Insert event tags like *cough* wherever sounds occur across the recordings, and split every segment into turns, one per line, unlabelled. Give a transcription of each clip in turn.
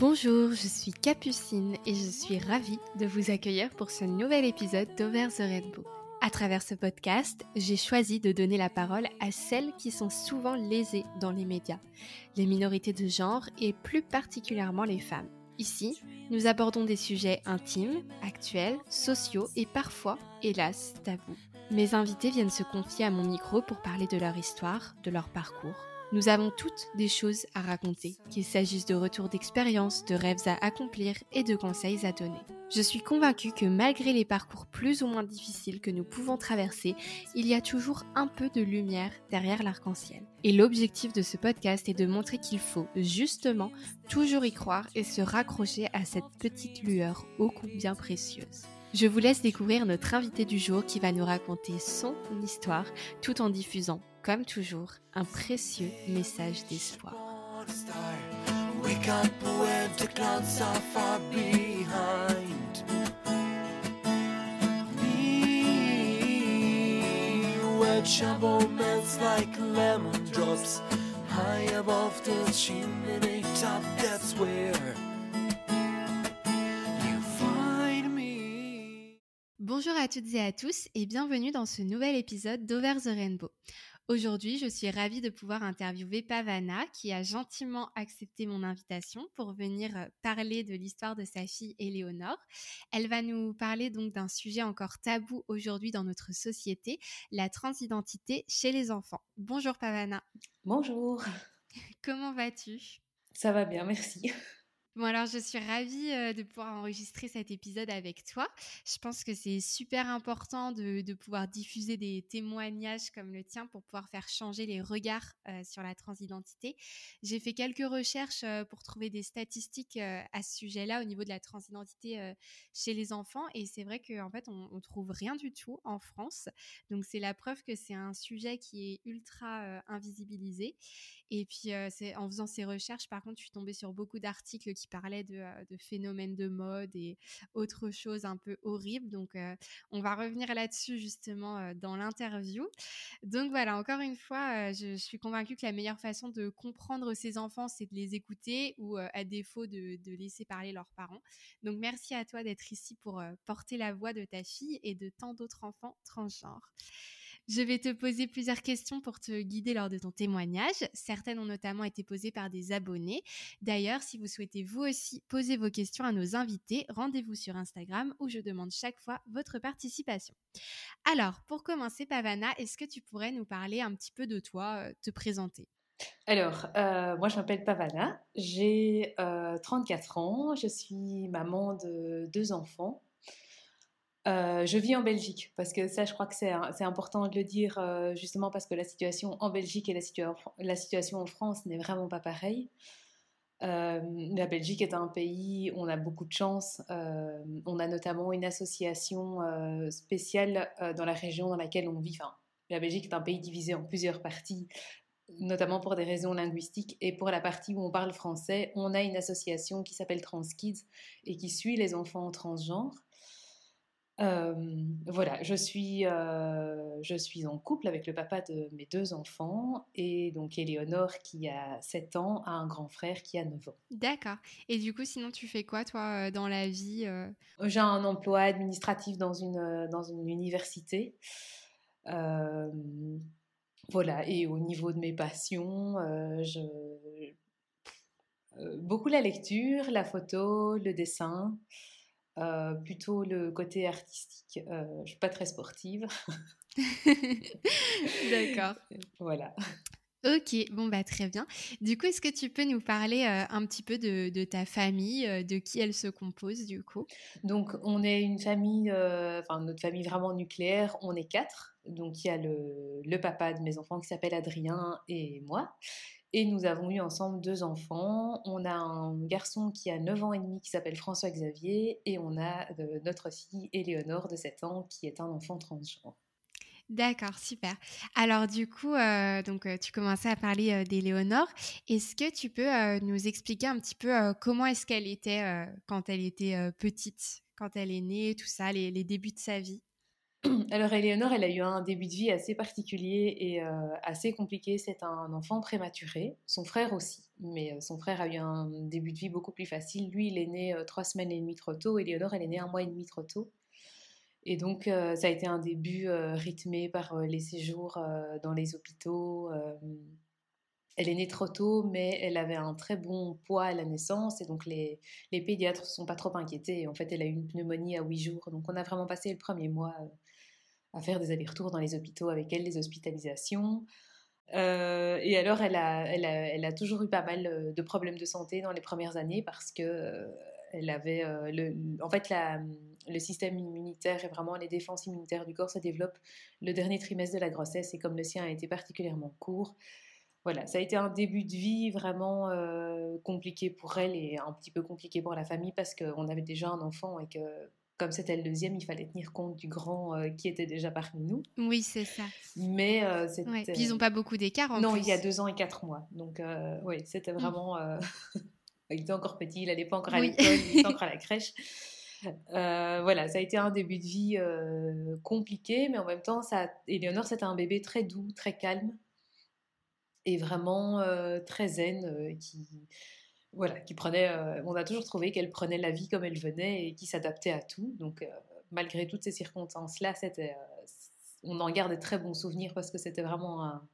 Bonjour, je suis Capucine et je suis ravie de vous accueillir pour ce nouvel épisode d'Over the Rainbow. À travers ce podcast, j'ai choisi de donner la parole à celles qui sont souvent lésées dans les médias, les minorités de genre et plus particulièrement les femmes. Ici, nous abordons des sujets intimes, actuels, sociaux et parfois, hélas, tabous. Mes invités viennent se confier à mon micro pour parler de leur histoire, de leur parcours. Nous avons toutes des choses à raconter, qu'il s'agisse de retours d'expérience, de rêves à accomplir et de conseils à donner. Je suis convaincue que malgré les parcours plus ou moins difficiles que nous pouvons traverser, il y a toujours un peu de lumière derrière l'arc-en-ciel. Et l'objectif de ce podcast est de montrer qu'il faut justement toujours y croire et se raccrocher à cette petite lueur ô combien précieuse. Je vous laisse découvrir notre invité du jour qui va nous raconter son histoire tout en diffusant, comme toujours, un précieux message d'espoir. Bonjour à toutes et à tous et bienvenue dans ce nouvel épisode d'Over the Rainbow. Aujourd'hui, je suis ravie de pouvoir interviewer Pavana qui a gentiment accepté mon invitation pour venir euh, parler de l'histoire de sa fille Éléonore. Elle va nous parler donc d'un sujet encore tabou aujourd'hui dans notre société, la transidentité chez les enfants. Bonjour Pavana.
Bonjour.
Comment vas-tu?
Ça va bien, merci.
Bon, alors je suis ravie de pouvoir enregistrer cet épisode avec toi. Je pense que c'est super important de, pouvoir diffuser des témoignages comme le tien pour pouvoir faire changer les regards sur la transidentité. J'ai fait quelques recherches pour trouver des statistiques à ce sujet-là au niveau de la transidentité chez les enfants et c'est vrai qu'en en fait on, on, trouve rien du tout en France. Donc c'est la preuve que c'est un sujet qui est ultra invisibilisé. Et puis en faisant ces recherches, par contre, je suis tombée sur beaucoup d'articles qui parlait euh, de, phénomènes de mode et autre chose un peu horrible. Donc, euh, on va revenir là-dessus justement euh, dans l'interview. Donc voilà, encore une fois, je, suis convaincue que la meilleure façon de comprendre ses enfants, c'est de les écouter ou à défaut de, laisser parler leurs parents. Donc merci à toi d'être ici pour porter la voix de ta fille et de tant d'autres enfants transgenres. Je vais te poser plusieurs questions pour te guider lors de ton témoignage. Certaines ont notamment été posées par des abonnés. D'ailleurs, si vous souhaitez vous aussi poser vos questions à nos invités, rendez-vous sur Instagram où je demande chaque fois votre participation. Alors, pour commencer, Pavana, est-ce que tu pourrais nous parler un petit peu de toi, euh, te présenter?
Alors, euh, moi je m'appelle Pavana, j'ai 34 euh, ans, je suis maman de deux enfants. Euh, je vis en Belgique, parce que ça, je crois que c'est important de le dire, euh, justement parce que la situation en Belgique et la, situation en France n'est vraiment pas pareille. Euh, la Belgique est un pays où on a beaucoup de chance. on a notamment une association spéciale dans la région dans laquelle on vit. La Belgique est un pays divisé en plusieurs parties, notamment pour des raisons linguistiques. Et pour la partie où on parle français, on a une association qui s'appelle TransKids et qui suit les enfants transgenres. Euh, voilà, je suis, euh, je suis en couple avec le papa de mes deux enfants et donc Éléonore qui a 7 ans a un grand frère qui a 9 ans.
D'accord. Et du coup, sinon, tu fais quoi toi euh, dans la vie
J'ai un emploi administratif dans une, dans une université. voilà, et au niveau de mes passions, je, beaucoup la lecture, la photo, le dessin. Euh, plutôt le côté artistique. Euh, je suis pas très sportive. *laughs*
D'accord. *laughs*
voilà.
Ok, bon bah très bien. Du coup, est-ce que tu peux nous parler euh, un petit peu de, ta famille, de qui elle se compose du coup?
Donc on est une famille, enfin notre famille vraiment nucléaire, on est quatre. Donc il y a le, le papa de mes enfants qui s'appelle Adrien et moi. Et nous avons eu ensemble deux enfants. On a un garçon qui a 9 ans et demi qui s'appelle François-Xavier et on a euh, notre fille Éléonore de 7 ans qui est un enfant transgenre.
D'accord, super. Alors du coup, euh, donc euh, tu commençais à parler d'Éléonore. Est-ce que tu peux nous expliquer un petit peu comment est-ce qu'elle était quand elle était petite, quand elle est née, tout ça, les débuts de sa vie? *clears throat*
Alors, Eleonore, elle a eu un début de vie assez particulier et euh, assez compliqué. C'est un enfant prématuré. Son frère aussi. Mais euh, son frère a eu un début de vie beaucoup plus facile. Lui, il est né euh, trois semaines et demie trop tôt. Eleonore, elle est née un mois et demi trop tôt. Et donc, ça a été un début rythmé par les séjours dans les hôpitaux. elle est née trop tôt, mais elle avait un très bon poids à la naissance. Et donc, les, les pédiatres ne sont pas trop inquiétés. En fait, elle a eu une pneumonie à huit jours. Donc, on a vraiment passé le premier mois à faire des allers-retours dans les hôpitaux avec elle, les hospitalisations. Euh, et alors, elle a, elle, a, elle a, toujours eu pas mal euh, de problèmes de santé dans les premières années parce que euh, elle avait, en fait, le système immunitaire et vraiment les défenses immunitaires du corps se développent le dernier trimestre de la grossesse et comme le sien a été particulièrement court, voilà, ça a été un début de vie vraiment compliqué pour elle et un petit peu compliqué pour la famille parce qu'on avait déjà un enfant et que comme c'était le deuxième, il fallait tenir compte du grand euh, qui était déjà parmi nous.
Oui, c'est ça.
Mais euh,
ils n'ont pas beaucoup d'écart
Non, il y a deux ans et quatre mois. Donc, euh, oui, c'était mm. vraiment. *laughs* il était encore petit, il n'allait pas encore à l'école, il était encore à la *laughs* crèche. voilà, ça a été un début de vie compliqué, mais en même temps, ça, Éléonore, c'était un bébé très doux, très calme et vraiment très zen, qui voilà, qui prenait. Euh, on a toujours trouvé qu'elle prenait la vie comme elle venait et qui s'adaptait à tout. Donc, euh, malgré toutes ces circonstances-là, c'était, euh, on en garde de très bons souvenirs parce que c'était vraiment un,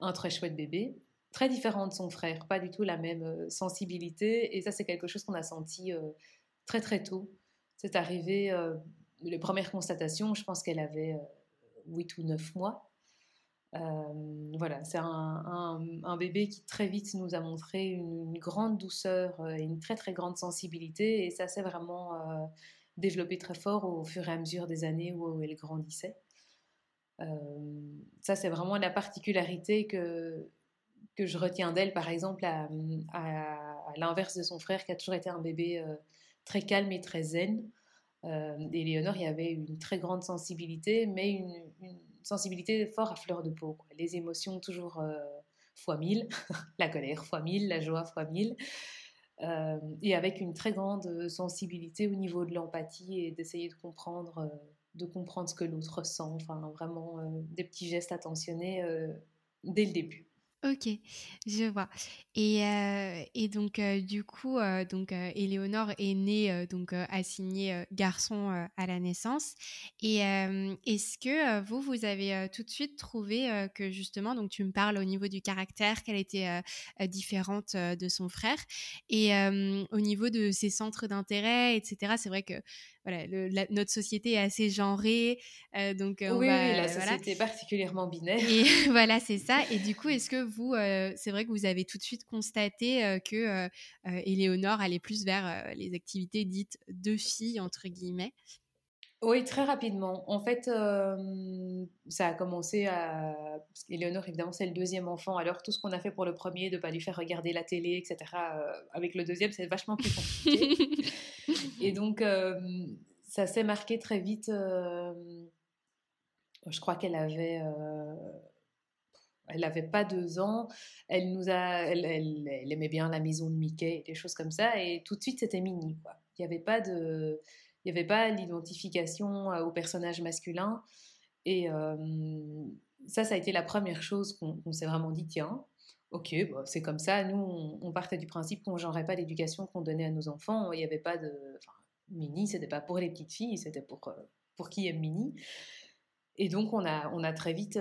un, très chouette bébé. Très différent de son frère, pas du tout la même sensibilité. Et ça, c'est quelque chose qu'on a senti très très tôt. C'est arrivé, les premières constatations, je pense qu'elle avait 8 ou 9 mois. Euh, voilà, c'est un, bébé qui très vite nous a montré une, grande douceur et une très très grande sensibilité et ça s'est vraiment euh, développé très fort au fur et à mesure des années où, elle grandissait. Euh, ça, c'est vraiment la particularité que, que je retiens d'elle, par exemple, à, l'inverse de son frère qui a toujours été un bébé très calme et très zen. Euh, et Léonore, il y avait une très grande sensibilité, mais une sensibilité fort à fleur de peau. Les émotions toujours euh, fois mille, *laughs* la colère fois mille, la joie fois mille. Euh, et avec une très grande sensibilité au niveau de l'empathie et d'essayer de comprendre, euh, de comprendre ce que l'autre ressent. Enfin, vraiment des petits gestes attentionnés dès le début.
Ok, je vois. Et, euh, et donc, euh, du coup, euh, donc, Éléonore est née, donc, assignée garçon à la naissance. Et est-ce que vous, vous avez tout de suite trouvé que justement, donc, tu me parles au niveau du caractère, qu'elle était différente de son frère. Et au niveau de ses centres d'intérêt, etc., c'est vrai que voilà, notre société est assez genrée. Euh, donc,
euh, oui, la société est particulièrement binaire.
Et *laughs* *laughs* voilà, c'est ça. Et du coup, est-ce que vous, euh, c'est vrai que vous avez tout de suite constaté que Éléonore allait plus vers les activités dites de filles, entre guillemets?
Oui, très rapidement. En fait, ça a commencé à... Parce qu'Éléonore, évidemment, c'est le deuxième enfant. Alors, tout ce qu'on a fait pour le premier, de ne pas lui faire regarder la télé, etc., avec le deuxième, c'est vachement plus compliqué. *laughs* Et donc, ça s'est marqué très vite. je crois qu'elle avait... Elle n'avait pas deux ans. Elle nous a, elle, elle, aimait bien la maison de Mickey, des choses comme ça. Et tout de suite, c'était mini. Quoi. Il n'y avait pas de, il n'y avait pas l'identification au personnage masculin. Et ça, ça a été la première chose qu'on s'est vraiment dit, tiens, ok, bah, c'est comme ça. Nous, on, partait du principe qu'on ne pas l'éducation qu'on donnait à nos enfants. Il n'y avait pas de... Enfin, mini, c'était pas pour les petites filles, c'était pour, pour qui aime mini. Et donc, on a, on a, très, vite,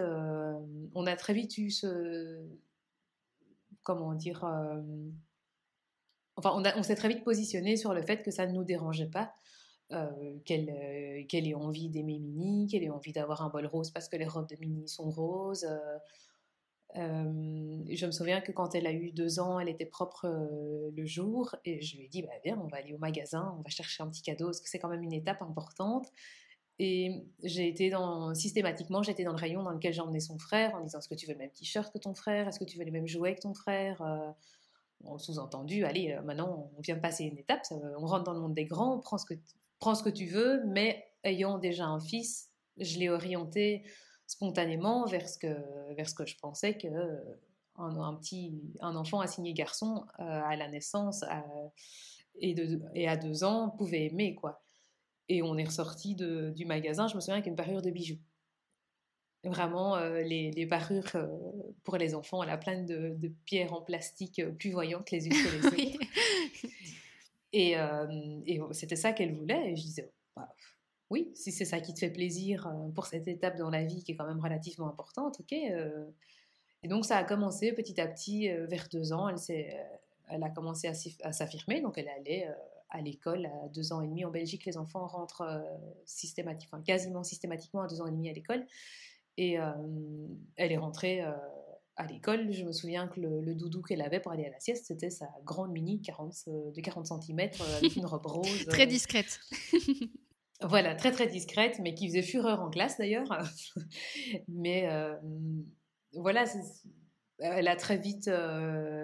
on a très vite eu ce... Comment dire Enfin, on, on s'est très vite positionné sur le fait que ça ne nous dérangeait pas euh, qu'elle euh, ait envie d'aimer Mini, qu'elle ait envie d'avoir un bol rose parce que les robes de Mini sont roses. Euh, je me souviens que quand elle a eu deux ans, elle était propre le jour et je lui ai dit bah, Viens, on va aller au magasin, on va chercher un petit cadeau parce que c'est quand même une étape importante. Et j'ai été dans, systématiquement, j'étais dans le rayon dans lequel j'emmenais son frère en disant Est-ce que tu veux le même t-shirt que ton frère? Est-ce que tu veux les mêmes jouets que ton frère? Sous-entendu, allez, maintenant on vient de passer une étape, on rentre dans le monde des grands, on prend ce que, prends ce que tu veux, mais ayant déjà un fils, je l'ai orienté spontanément vers ce que, vers ce que je pensais que un, petit, un enfant assigné garçon euh, à la naissance et, de, et, à deux ans pouvait aimer. quoi. Et on est ressorti du magasin, je me souviens, avec une parure de bijoux. Vraiment, euh, les, parures euh, pour les enfants, elle a plein de, pierres en plastique plus voyantes les unes que les *laughs* autres. Et, et c'était ça qu'elle voulait. Et je disais, bah, oui, si c'est ça qui te fait plaisir pour cette étape dans la vie qui est quand même relativement importante, ok. Et donc ça a commencé petit à petit, vers deux ans, elle, elle a commencé à s'affirmer, donc elle allait à l'école à deux ans et demi. En Belgique, les enfants rentrent systématiquement, quasiment systématiquement à deux ans et demi à l'école. Et elle est rentrée à l'école. Je me souviens que le, doudou qu'elle avait pour aller à la sieste, c'était sa grande mini 40, de 40 cm avec une robe *laughs* rose.
très discrète. *laughs*
voilà, très très discrète, mais qui faisait fureur en classe d'ailleurs. *laughs* mais voilà, elle a très vite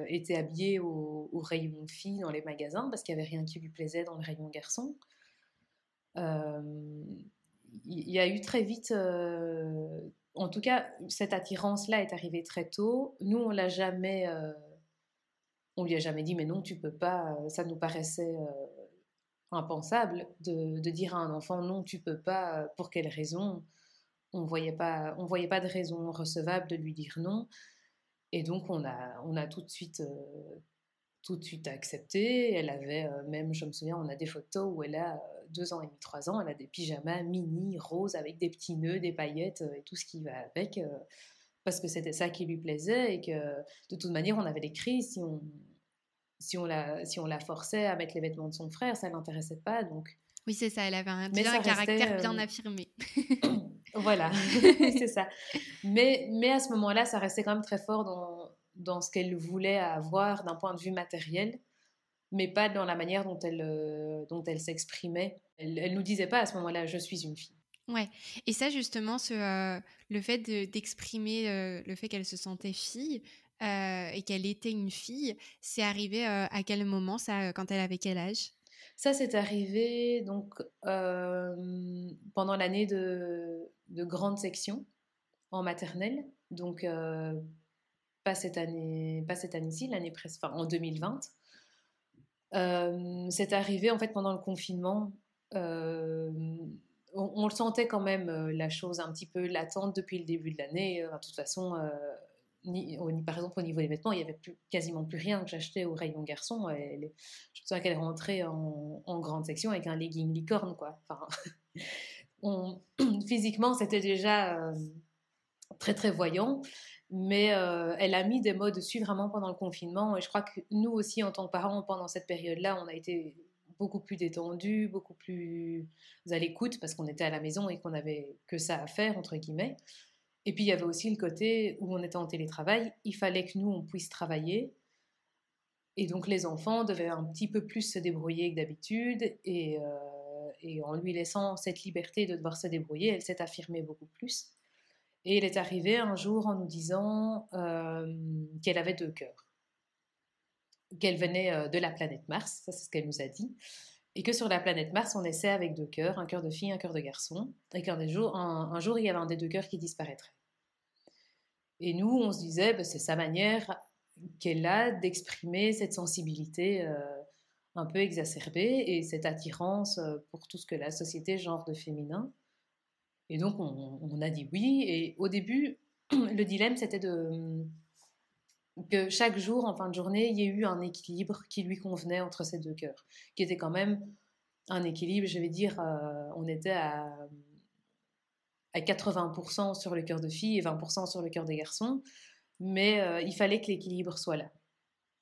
été habillée au, au, rayon filles dans les magasins parce qu'il n'y avait rien qui lui plaisait dans le rayon garçon. Il y a eu très vite en tout cas, cette attirance-là est arrivée très tôt. Nous, on l'a jamais, euh, on lui a jamais dit, mais non, tu peux pas. Euh, ça nous paraissait euh, impensable de, dire à un enfant, non, tu peux pas. Pour quelle raison? On voyait pas, on voyait pas de raison recevable de lui dire non. Et donc, on a, on a tout de suite tout de suite accepté. Elle avait euh, même, je me souviens, on a des photos où elle a euh, deux ans et demi, trois ans, elle a des pyjamas mini, roses, avec des petits nœuds, des paillettes euh, et tout ce qui va avec, parce que c'était ça qui lui plaisait et que de toute manière, on avait des crises si on, si on, la, si on la forçait à mettre les vêtements de son frère, ça ne l'intéressait pas. Donc...
Oui, c'est ça, elle avait un, un caractère bien affirmé. *coughs*
voilà, *laughs* c'est ça. Mais, mais à ce moment-là, ça restait quand même très fort dans, dans ce qu'elle voulait avoir d'un point de vue matériel, mais pas dans la manière dont elle, euh, dont elle s'exprimait. Elle, ne nous disait pas à ce moment-là, je suis une fille.
Ouais, et ça justement, ce, euh, le fait d'exprimer euh, le fait qu'elle se sentait fille et qu'elle était une fille, c'est arrivé à quel moment ça, quand elle avait quel âge?
Ça, c'est arrivé donc pendant l'année de, de grande section en maternelle, donc pas cette année, pas cette année-ci, l'année enfin, en 2020. Euh, c'est arrivé en fait pendant le confinement. Euh, on, le sentait quand même euh, la chose un petit peu latente depuis le début de l'année. de toute façon, ni, par exemple au niveau des vêtements, il n'y avait quasiment plus rien que j'achetais au rayon garçon. Je me souviens qu'elle rentrée en, en, grande section avec un legging licorne, quoi. Enfin, *laughs* *clears throat* physiquement, c'était déjà très très voyant. Mais euh, elle a mis des mots dessus vraiment pendant le confinement. Et je crois que nous aussi, en tant que parents, pendant cette période-là, on a été beaucoup plus détendus, beaucoup plus à l'écoute parce qu'on était à la maison et qu'on n'avait que ça à faire, entre guillemets. Et puis il y avait aussi le côté où on était en télétravail, il fallait que nous, on puisse travailler. Et donc les enfants devaient un petit peu plus se débrouiller que d'habitude. Et, euh, et en lui laissant cette liberté de devoir se débrouiller, elle s'est affirmée beaucoup plus. Et elle est arrivée un jour en nous disant euh, qu'elle avait deux cœurs, qu'elle venait euh, de la planète Mars, ça c'est ce qu'elle nous a dit, et que sur la planète Mars on essaie avec deux cœurs, un cœur de fille, un cœur de garçon, et qu'un jour, un, jour il y avait un des deux cœurs qui disparaîtrait. Et nous on se disait, bah, c'est sa manière qu'elle a d'exprimer cette sensibilité euh, un peu exacerbée et cette attirance pour tout ce que la société genre de féminin. Et donc, on, a dit oui. Et au début, *clears throat* le dilemme, c'était que chaque jour, en fin de journée, il y ait eu un équilibre qui lui convenait entre ces deux cœurs, qui était quand même un équilibre, je vais dire, euh, on était à, à 80% sur le cœur de fille et 20% sur le cœur des garçons, mais euh, il fallait que l'équilibre soit là.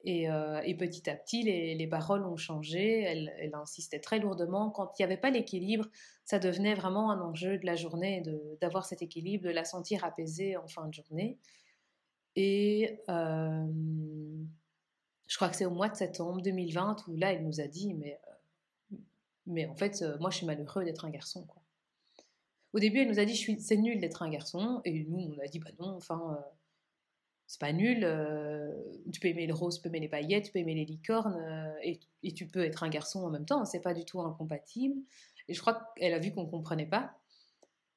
Euh, et, petit à petit, les, paroles ont changé. Elle, insistait très lourdement. Quand il n'y avait pas l'équilibre, ça devenait vraiment un enjeu de la journée, d'avoir cet équilibre, de la sentir apaisée en fin de journée. Et euh, je crois que c'est au mois de septembre 2020 où là, elle nous a dit, mais, euh, mais en fait, moi, je suis malheureux d'être un garçon. Au début, elle nous a dit, c'est nul d'être un garçon. Et nous, on a dit, bah non, enfin c'est pas nul. Euh, tu peux aimer le rose, tu peux aimer les paillettes, tu peux aimer les licornes, euh, et, tu peux être un garçon en même temps. C'est pas du tout incompatible. Et je crois qu'elle a vu qu'on comprenait pas.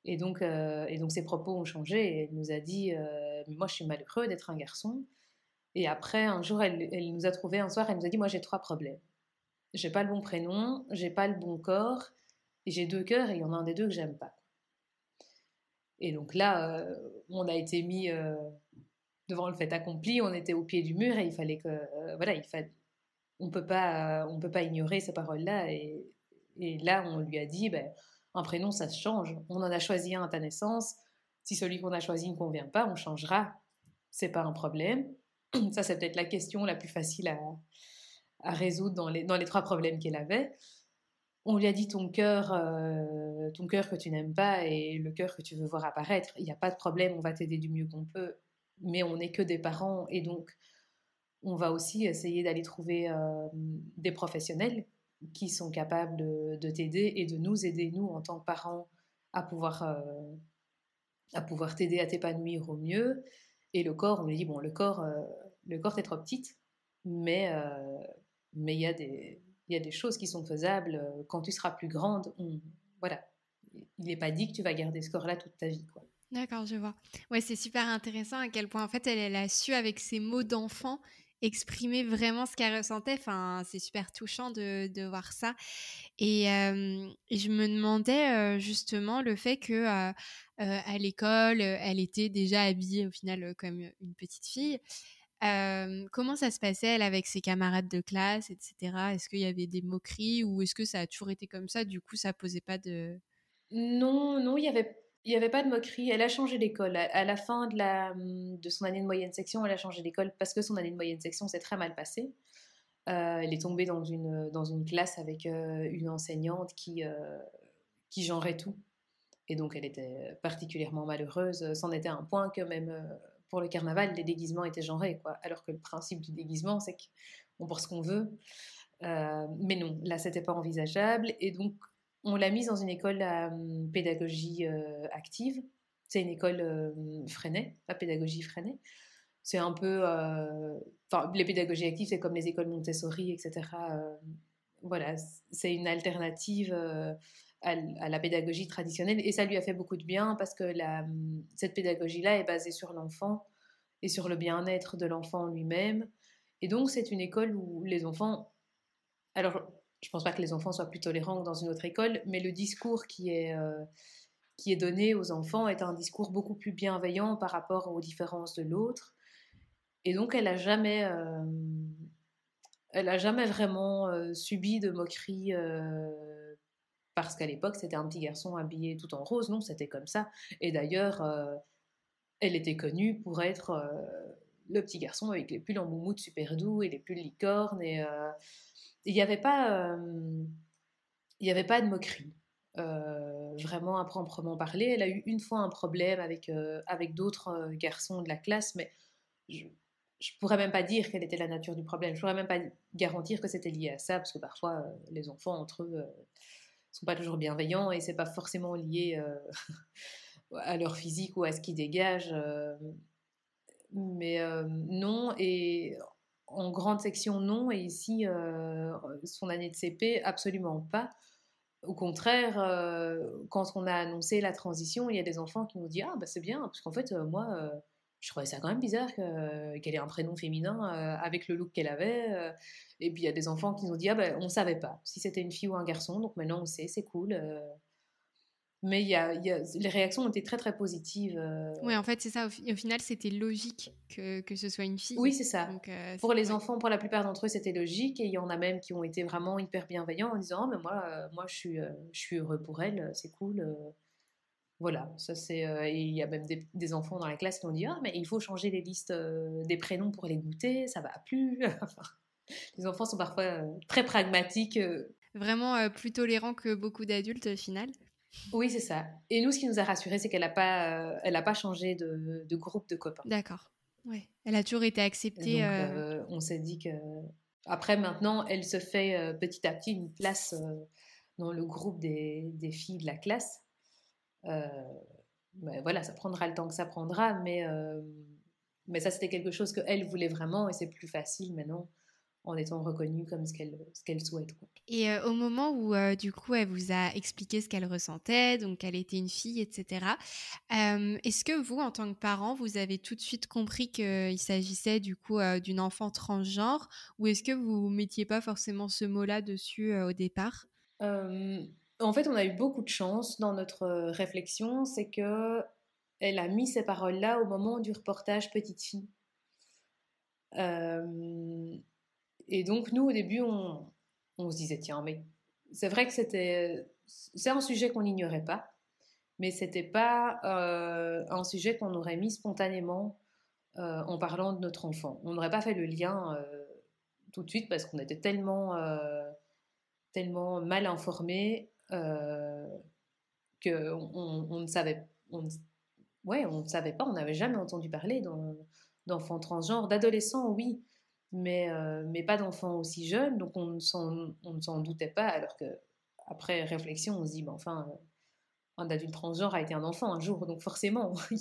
Et donc, euh, et donc ses propos ont changé. Et elle nous a dit Moi, je suis malheureux d'être un garçon. Et après, un jour, elle, elle, nous a trouvé un soir, elle nous a dit Moi, j'ai trois problèmes. J'ai pas le bon prénom, j'ai pas le bon corps, Et j'ai deux cœurs et il y en a un des deux que j'aime pas. Et donc là, on a été mis devant le fait accompli, on était au pied du mur et il fallait que, voilà, il fallait, on peut pas, on peut pas ignorer ces paroles-là. Et, et, là, on lui a dit, ben, un prénom, ça se change. On en a choisi un à ta naissance. Si celui qu'on a choisi ne convient pas, on changera. C'est pas un problème. *clears throat* Ça, c'est peut-être la question la plus facile à, à résoudre dans les, dans les trois problèmes qu'elle avait. On lui a dit ton cœur, euh, ton cœur que tu n'aimes pas et le cœur que tu veux voir apparaître. Il n'y a pas de problème, on va t'aider du mieux qu'on peut. Mais on n'est que des parents et donc on va aussi essayer d'aller trouver euh, des professionnels qui sont capables de, t'aider et de nous aider, nous, en tant que parents, à pouvoir, euh, pouvoir t'aider à t'épanouir au mieux. Et le corps, on lui dit, bon, le corps, le corps, t'es trop petite, mais mais il y a des y a des choses qui sont faisables quand tu seras plus grande. voilà, il n'est pas dit que tu vas garder ce corps-là toute ta vie, quoi.
D'accord, je vois. Ouais, c'est super intéressant à quel point en fait elle, a su avec ses mots d'enfant exprimer vraiment ce qu'elle ressentait. Enfin, c'est super touchant de, de, voir ça. Et, je me demandais justement le fait que à l'école, elle était déjà habillée au final comme une petite fille comment ça se passait, elle, avec ses camarades de classe, etc. Est-ce qu'il y avait des moqueries ou est-ce que ça a toujours été comme ça? Du coup, ça posait pas de...
Non, non, il y avait... Il n'y avait pas de moquerie. Elle a changé d'école. À, la fin mmh, de son année de moyenne section, elle a changé d'école parce que son année de moyenne section s'est très mal passée. elle est tombée dans une, classe avec une enseignante qui, qui genrait tout. Et donc, elle était particulièrement malheureuse. C'en était un point que même pour le carnaval, les déguisements étaient genrés, quoi. Alors que le principe du déguisement, c'est qu'on porte ce qu'on veut. Euh, mais non, là, c'était pas envisageable. Et donc, on l'a mise dans une école à hum, pédagogie euh, active. C'est une école euh, freinée, pas pédagogie freinée. C'est un peu. Enfin, les pédagogies actives, c'est comme les écoles Montessori, etc. voilà, c'est une alternative à, la pédagogie traditionnelle et ça lui a fait beaucoup de bien parce que cette pédagogie-là est basée sur l'enfant et sur le bien-être de l'enfant lui-même. Et donc c'est une école où les enfants... Alors je ne pense pas que les enfants soient plus tolérants que dans une autre école, mais le discours qui est, euh, qui est donné aux enfants est un discours beaucoup plus bienveillant par rapport aux différences de l'autre. Et donc elle n'a jamais... Euh, elle a jamais vraiment euh, subi de moqueries parce qu'à l'époque, c'était un petit garçon habillé tout en rose. Non, c'était comme ça. Et d'ailleurs, elle était connue pour être le petit garçon avec les pulls en moumoute super doux et les pulls licornes. Et il n'y avait pas, il n'y avait pas de moquerie. vraiment à proprement parler, elle a eu une fois un problème avec, avec d'autres garçons de la classe, mais je, je pourrais même pas dire quelle était la nature du problème. Je pourrais même pas garantir que c'était lié à ça, parce que parfois les enfants entre eux sont pas toujours bienveillants et c'est pas forcément lié euh, *laughs* à leur physique ou à ce qu'ils dégagent. Euh, mais euh, non, et en grande section, non, et ici, son année de CP, absolument pas. Au contraire, quand on a annoncé la transition, il y a des enfants qui nous disent Ah, bah, c'est bien, parce qu'en fait, moi, je trouvais ça quand même bizarre qu'elle ait un prénom féminin avec le look qu'elle avait. Et puis il y a des enfants qui nous disent ah ben on savait pas si c'était une fille ou un garçon, donc maintenant on sait, c'est cool. Euh. Mais il y, a, les réactions ont été très très positives. Euh.
Oui, en fait c'est ça. Au, final c'était logique que, que, ce soit une fille.
Oui c'est ça. Euh, pour les enfants, pour la plupart d'entre eux c'était logique et il y en a même qui ont été vraiment hyper bienveillants en disant oh, mais moi moi je suis je suis heureux pour elle, c'est cool. Voilà, ça c'est. il y a même des, enfants dans la classe qui ont dit Ah, mais il faut changer les listes des prénoms pour les goûter, ça va plus. *laughs* les enfants sont parfois euh, très pragmatiques. Euh.
Vraiment euh, plus tolérants que beaucoup d'adultes au final.
Oui, c'est ça. Et nous, ce qui nous a rassurés, c'est qu'elle n'a pas, elle pas changé de, groupe de copains.
D'accord. Ouais. Elle a toujours été acceptée.
on s'est dit que. Après, maintenant, elle se fait petit à petit une place dans le groupe des, filles de la classe. Mais voilà, ça prendra le temps que ça prendra, mais, mais ça, c'était quelque chose qu'elle voulait vraiment et c'est plus facile maintenant en étant reconnue comme ce qu'elle souhaite.
Et euh, au moment où euh, du coup elle vous a expliqué ce qu'elle ressentait, donc qu'elle était une fille, etc. Euh, est-ce que vous, en tant que parent, vous avez tout de suite compris qu'il s'agissait du coup d'une enfant transgenre, ou est-ce que vous mettiez pas forcément ce mot-là dessus au départ?
En fait, on a eu beaucoup de chance dans notre réflexion, c'est que elle a mis ces paroles-là au moment du reportage Petite fille. Euh, et donc, nous, au début, on, on se disait, tiens, mais c'est vrai que c'était, c'est un sujet qu'on n'ignorait pas, mais c'était pas euh, un sujet qu'on aurait mis spontanément euh, en parlant de notre enfant. On n'aurait pas fait le lien tout de suite parce qu'on était tellement, tellement mal informés qu'on on, ne savait, on, ouais, on ne savait pas, on n'avait jamais entendu parler d'enfants transgenres, d'adolescents, oui, mais, euh, mais pas d'enfants aussi jeunes, donc on ne s'en doutait pas, alors que après réflexion, on se dit, ben, enfin, un adulte transgenre a été un enfant un jour, donc forcément, *laughs* il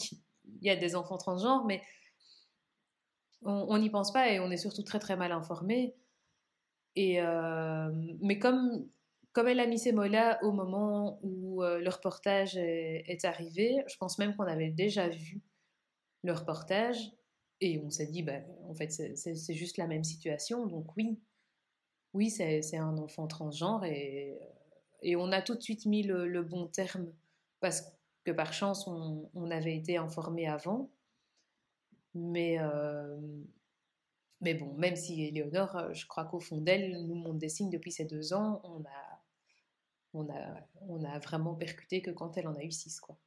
y a des enfants transgenres, mais on n'y pense pas et on est surtout très très mal informé. Euh, mais comme comme elle a mis ces mots-là au moment où euh, le reportage est, arrivé, je pense même qu'on avait déjà vu le reportage et on s'est dit, bah, en fait, c'est juste la même situation. Donc oui, oui, c'est un enfant transgenre et, et, on a tout de suite mis le, bon terme parce que par chance, on, avait été informé avant. Mais, euh, mais bon, même si Éléonore, je crois qu'au fond d'elle, nous montre des signes depuis ces deux ans, on a on a, on a vraiment percuté que quand elle en a eu six, quoi.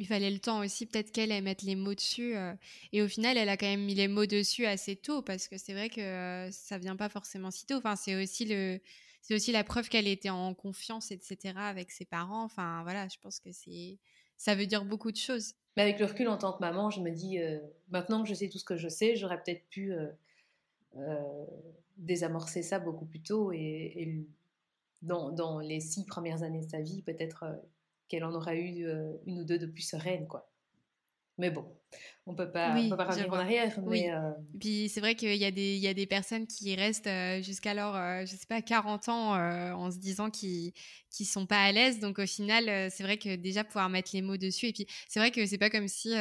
Il fallait le temps aussi, peut-être qu'elle ait mettre les mots dessus. Euh, et au final, elle a quand même mis les mots dessus assez tôt, parce que c'est vrai que euh, ça vient pas forcément si tôt. Enfin, c'est aussi le, c'est aussi la preuve qu'elle était en confiance, etc., avec ses parents. Enfin, voilà, je pense que c'est, ça veut dire beaucoup de choses.
Mais avec le recul en tant que maman, je me dis, euh, maintenant que je sais tout ce que je sais, j'aurais peut-être pu désamorcer ça beaucoup plus tôt et, et dans, dans, les six premières années de sa vie, peut-être euh, qu'elle en aura eu euh, une ou deux de plus sereines, quoi. Mais bon, on peut pas, peut pas revenir en arrière. Mais euh,
Puis c'est vrai qu'il y, a des, il y a des personnes qui restent jusqu'alors, je sais pas, 40 ans en se disant qu'ils qui sont pas à l'aise. Donc au final, c'est vrai que déjà pouvoir mettre les mots dessus. Et puis c'est vrai que c'est pas comme si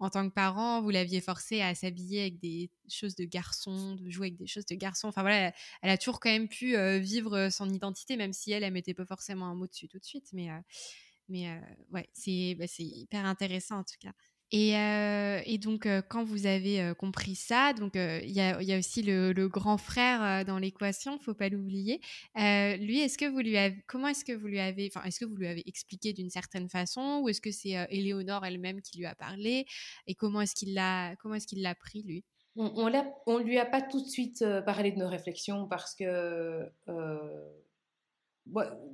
en tant que parent, vous l'aviez forcé à s'habiller avec des choses de garçon, de jouer avec des choses de garçon. Enfin voilà, elle a toujours quand même pu vivre son identité, même si elle, elle mettait pas forcément un mot dessus tout de suite. Mais, mais ouais, c'est bah, hyper intéressant en tout cas. Et, euh, et, donc, euh, quand vous avez euh, compris ça, donc il y, y, a aussi le, grand frère dans l'équation, faut pas l'oublier. lui, est-ce que vous lui avez, comment est-ce que vous lui avez, enfin, est-ce que vous lui avez expliqué d'une certaine façon, ou est-ce que c'est Éléonore elle-même qui lui a parlé, et comment est-ce qu'il l'a, comment est-ce qu'il l'a pris lui?
On, on, lui a pas tout de suite parlé de nos réflexions parce que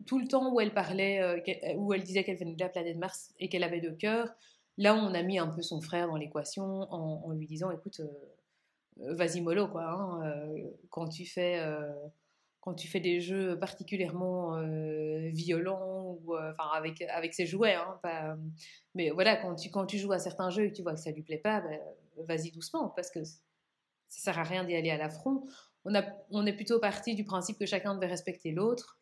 tout le temps où elle parlait, où elle disait qu'elle venait de la planète Mars et qu'elle avait deux cœurs Là, on a mis un peu son frère dans l'équation en, lui disant écoute, euh, euh, vas-y mollo, quoi. Hein, euh, quand, tu fais, quand tu fais des jeux particulièrement violents, enfin avec, avec ses jouets, hein, mais voilà, quand tu, quand tu joues à certains jeux et que tu vois que ça lui plaît pas, ben, vas-y doucement, parce que ça sert à rien d'y aller à l'affront. On, a, on est plutôt parti du principe que chacun devait respecter l'autre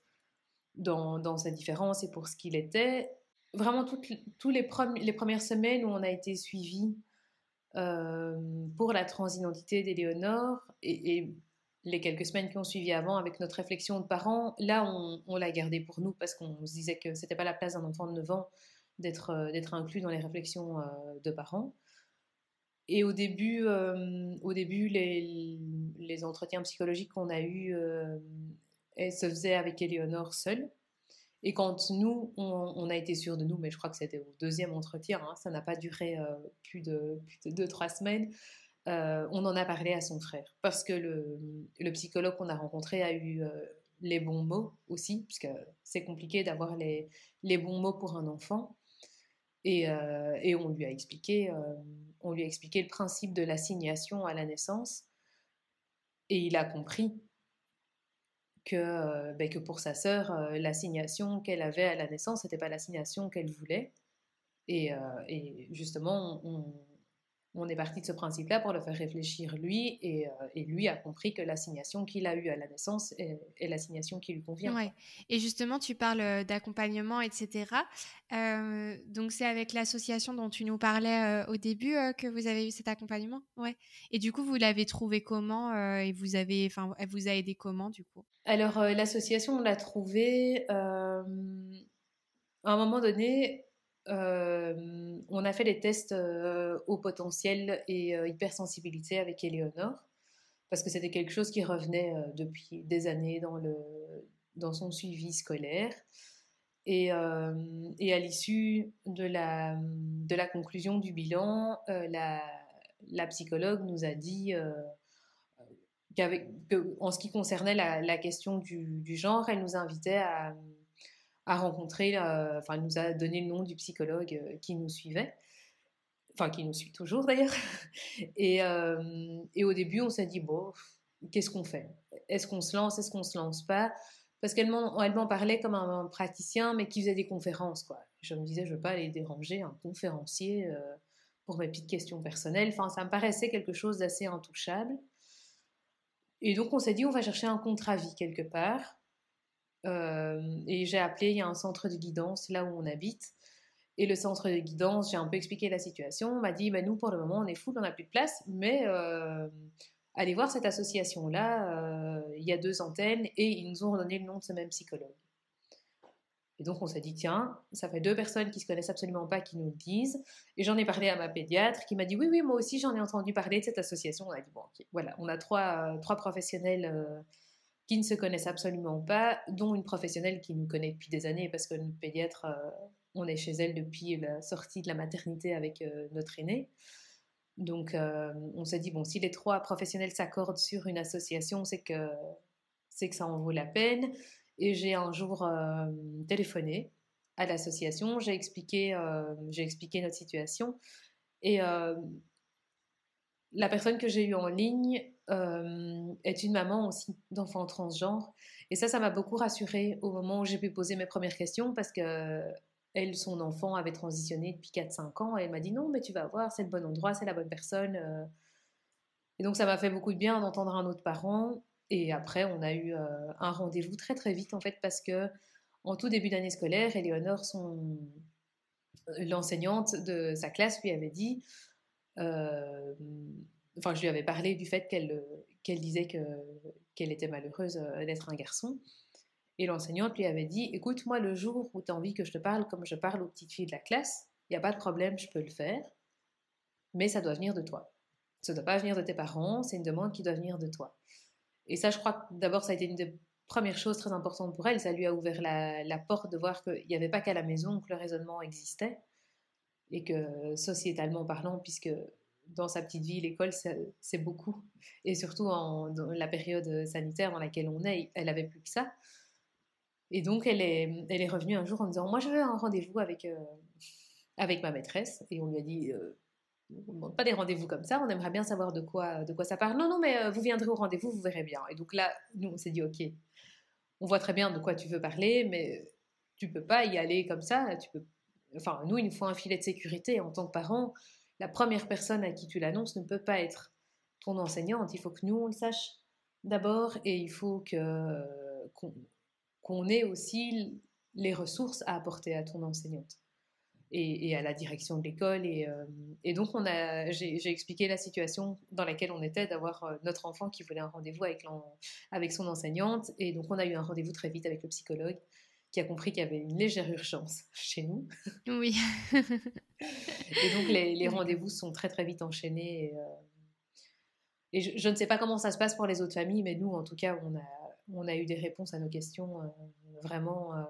dans, sa différence et pour ce qu'il était, vraiment toutes, les, premières semaines où on a été suivi euh, pour la transidentité d'Éléonore et, les quelques semaines qui ont suivi avant avec notre réflexion de parents, là on, l'a gardé pour nous parce qu'on se disait que c'était pas la place d'un enfant de 9 ans d'être euh, d'être inclus dans les réflexions euh, de parents. Et au début, au début les, les, entretiens psychologiques qu'on a eus se faisaient avec Éléonore seule. Et quand nous, on, a été sûrs de nous, mais je crois que c'était au deuxième entretien, hein, ça n'a pas duré euh, plus, de, deux, trois semaines, euh, on en a parlé à son frère. Parce que le, psychologue qu'on a rencontré a eu euh, les bons mots aussi, puisque c'est compliqué d'avoir les, les, bons mots pour un enfant. Et, et on, lui a expliqué, on lui a expliqué le principe de l'assignation à la naissance. Et il a compris que, euh, ben, que pour sa sœur, euh, l'assignation qu'elle avait à la naissance n'était pas l'assignation qu'elle voulait. Et, euh, justement, on est parti de ce principe-là pour le faire réfléchir lui, et, euh, et lui a compris que l'assignation qu'il a eue à la naissance est, l'assignation qui lui convient.
Ouais. Et justement, tu parles euh, d'accompagnement, etc. Euh, donc c'est avec l'association dont tu nous parlais au début que vous avez eu cet accompagnement, ouais. Et du coup, vous l'avez trouvé comment et vous avez, enfin, elle vous a aidé comment du coup?
Alors l'association, on l'a trouvée à un moment donné, on a fait les tests au potentiel et hypersensibilité avec Eleonore, parce que c'était quelque chose qui revenait depuis des années dans, le, dans son suivi scolaire. Et, à l'issue de la, de la conclusion du bilan, la, la, psychologue nous a dit qu'en ce qui concernait la, question du, genre, elle nous invitait à, à rencontrer, enfin, elle nous a donné le nom du psychologue qui nous suivait, enfin, qui nous suit toujours d'ailleurs. *laughs* Et, et, au début, on s'est dit, bon, qu'est-ce qu'on fait? Est-ce qu'on se lance? Est-ce qu'on se lance pas? Parce qu'elle m'en parlait comme un, praticien, mais qui faisait des conférences, quoi. Je me disais, je veux pas aller déranger un conférencier pour mes petites questions personnelles. Enfin, ça me paraissait quelque chose d'assez intouchable. Et donc, on s'est dit, on va chercher un contre-avis quelque part. Euh, et j'ai appelé, il y a un centre de guidance là où on habite. Et le centre de guidance, j'ai un peu expliqué la situation. On m'a dit, bah, nous, pour le moment, on est fou, on n'a plus de place, mais euh, allez voir cette association-là. Euh, il y a deux antennes et ils nous ont redonné le nom de ce même psychologue. Et donc, on s'est dit, tiens, ça fait deux personnes qui se connaissent absolument pas qui nous le disent. Et j'en ai parlé à ma pédiatre qui m'a dit, oui, oui, moi aussi, j'en ai entendu parler de cette association. On a dit, bon, ok, voilà, on a trois, trois professionnels qui ne se connaissent absolument pas, dont une professionnelle qui nous connaît depuis des années, parce que notre pédiatre, euh, on est chez elle depuis la sortie de la maternité avec euh, notre aîné. Donc, euh, on s'est dit, bon, si les trois professionnels s'accordent sur une association, c'est que, c'est que ça en vaut la peine. Et j'ai un jour téléphoné à l'association, j'ai expliqué, j'ai expliqué notre situation. Et la personne que j'ai eue en ligne euh, est une maman aussi d'enfants transgenres. Et ça, ça m'a beaucoup rassurée au moment où j'ai pu poser mes premières questions parce que elle, son enfant avait transitionné depuis 4-5 ans et elle m'a dit non, mais tu vas voir, c'est le bon endroit, c'est la bonne personne. Euh. Et donc ça m'a fait beaucoup de bien d'entendre un autre parent. Et après, on a eu euh, un rendez-vous très très vite en fait parce que en tout début d'année scolaire, Éléonore, son l'enseignante de sa classe, lui avait dit enfin, je lui avais parlé du fait qu'elle euh, disait que qu'elle était malheureuse euh, d'être un garçon. Et l'enseignante lui avait dit Écoute, moi, le jour où tu as envie que je te parle comme je parle aux petites filles de la classe, il n'y a pas de problème, je peux le faire, mais ça doit venir de toi. Ça ne doit pas venir de tes parents, c'est une demande qui doit venir de toi. Et ça, je crois que d'abord, ça a été une des premières choses très importantes pour elle. Ça lui a ouvert la, la porte de voir qu'il n'y avait pas qu'à la maison que le raisonnement existait et que sociétalement parlant, puisque dans sa petite vie, l'école, c'est beaucoup. Et surtout en, dans la période sanitaire dans laquelle on est, elle avait plus que ça. Et donc, elle est, elle est revenue un jour en disant Moi, je veux un rendez-vous avec, euh, avec ma maîtresse. Et on lui a dit euh, On ne demande pas des rendez-vous comme ça, on aimerait bien savoir de quoi, de quoi ça parle. Non, non, mais euh, vous viendrez au rendez-vous, vous verrez bien. Et donc là, nous, on s'est dit Ok, on voit très bien de quoi tu veux parler, mais tu peux pas y aller comme ça. Tu peux... Enfin, nous, il nous faut un filet de sécurité en tant que parents la première personne à qui tu l'annonces ne peut pas être ton enseignante. Il faut que nous, on le sache d'abord et il faut que, qu'on, ait aussi les ressources à apporter à ton enseignante et, à la direction de l'école. Et, euh, donc, on a, j'ai, expliqué la situation dans laquelle on était d'avoir euh, notre enfant qui voulait un rendez-vous avec, avec son enseignante. Et donc, on a eu un rendez-vous très vite avec le psychologue qui a compris qu'il y avait une légère urgence chez nous.
Oui.
et donc les, *laughs* rendez-vous sont très très vite enchaînés. Et, euh, je, ne sais pas comment ça se passe pour les autres familles, mais nous en tout cas, on a, on a eu des réponses à nos questions euh, vraiment euh,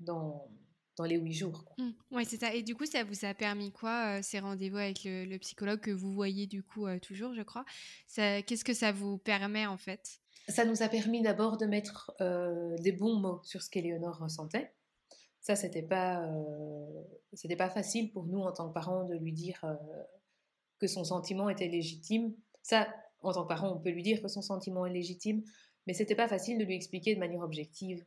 dans, dans les huit jours.
Mmh. oui, c'est ça. Et du coup, ça vous a permis quoi, ces rendez-vous avec le, psychologue que vous voyez du coup toujours, je crois? Qu'est-ce que ça vous permet en fait?
Ça nous a permis d'abord de mettre euh, des bons mots sur ce qu'Éléonore ressentait. Ça, c'était pas, euh, pas facile pour nous en tant que parents de lui dire euh, que son sentiment était légitime. Ça, en tant que parent, on peut lui dire que son sentiment est légitime, mais c'était pas facile de lui expliquer de manière objective.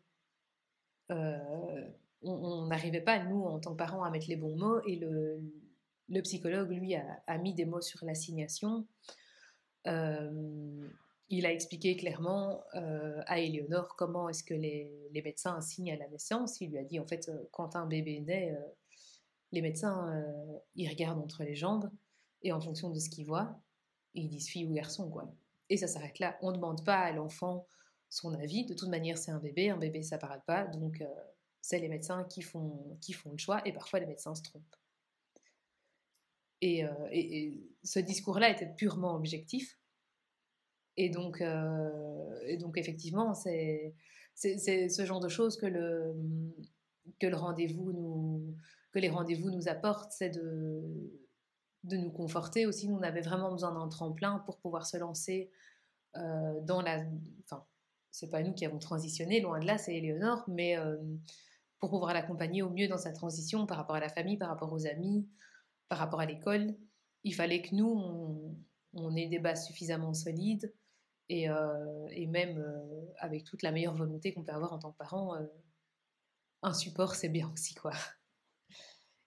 on n'arrivait pas, nous, en tant que parents, à mettre les bons mots, et le, psychologue, lui, a, mis des mots sur l'assignation il a expliqué clairement euh, à Éléonore comment est-ce que les, médecins assignent à la naissance. Il lui a dit, en fait, euh, quand un bébé naît, euh, les médecins, ils regardent entre les jambes et en fonction de ce qu'ils voient, ils disent fille ou garçon, quoi. Et ça s'arrête là. On ne demande pas à l'enfant son avis. De toute manière, c'est un bébé. Un bébé, ça parle pas. Donc, c'est les médecins qui font, le choix et parfois les médecins se trompent. Et, et, ce discours-là était purement objectif. Et donc, et donc effectivement, c'est ce genre de choses que le, que le rendez-vous que les rendez-vous nous apportent, c'est de, de nous conforter aussi. Nous, on avait vraiment besoin d'un tremplin pour pouvoir se lancer euh, dans la. Enfin, c'est pas nous qui avons transitionné, loin de là, c'est Éléonore, mais euh, pour pouvoir l'accompagner au mieux dans sa transition par rapport à la famille, par rapport aux amis, par rapport à l'école, il fallait que nous, on, on ait des bases suffisamment solides et, euh, et même avec toute la meilleure volonté qu'on peut avoir en tant que parent, un support, c'est bien aussi, quoi.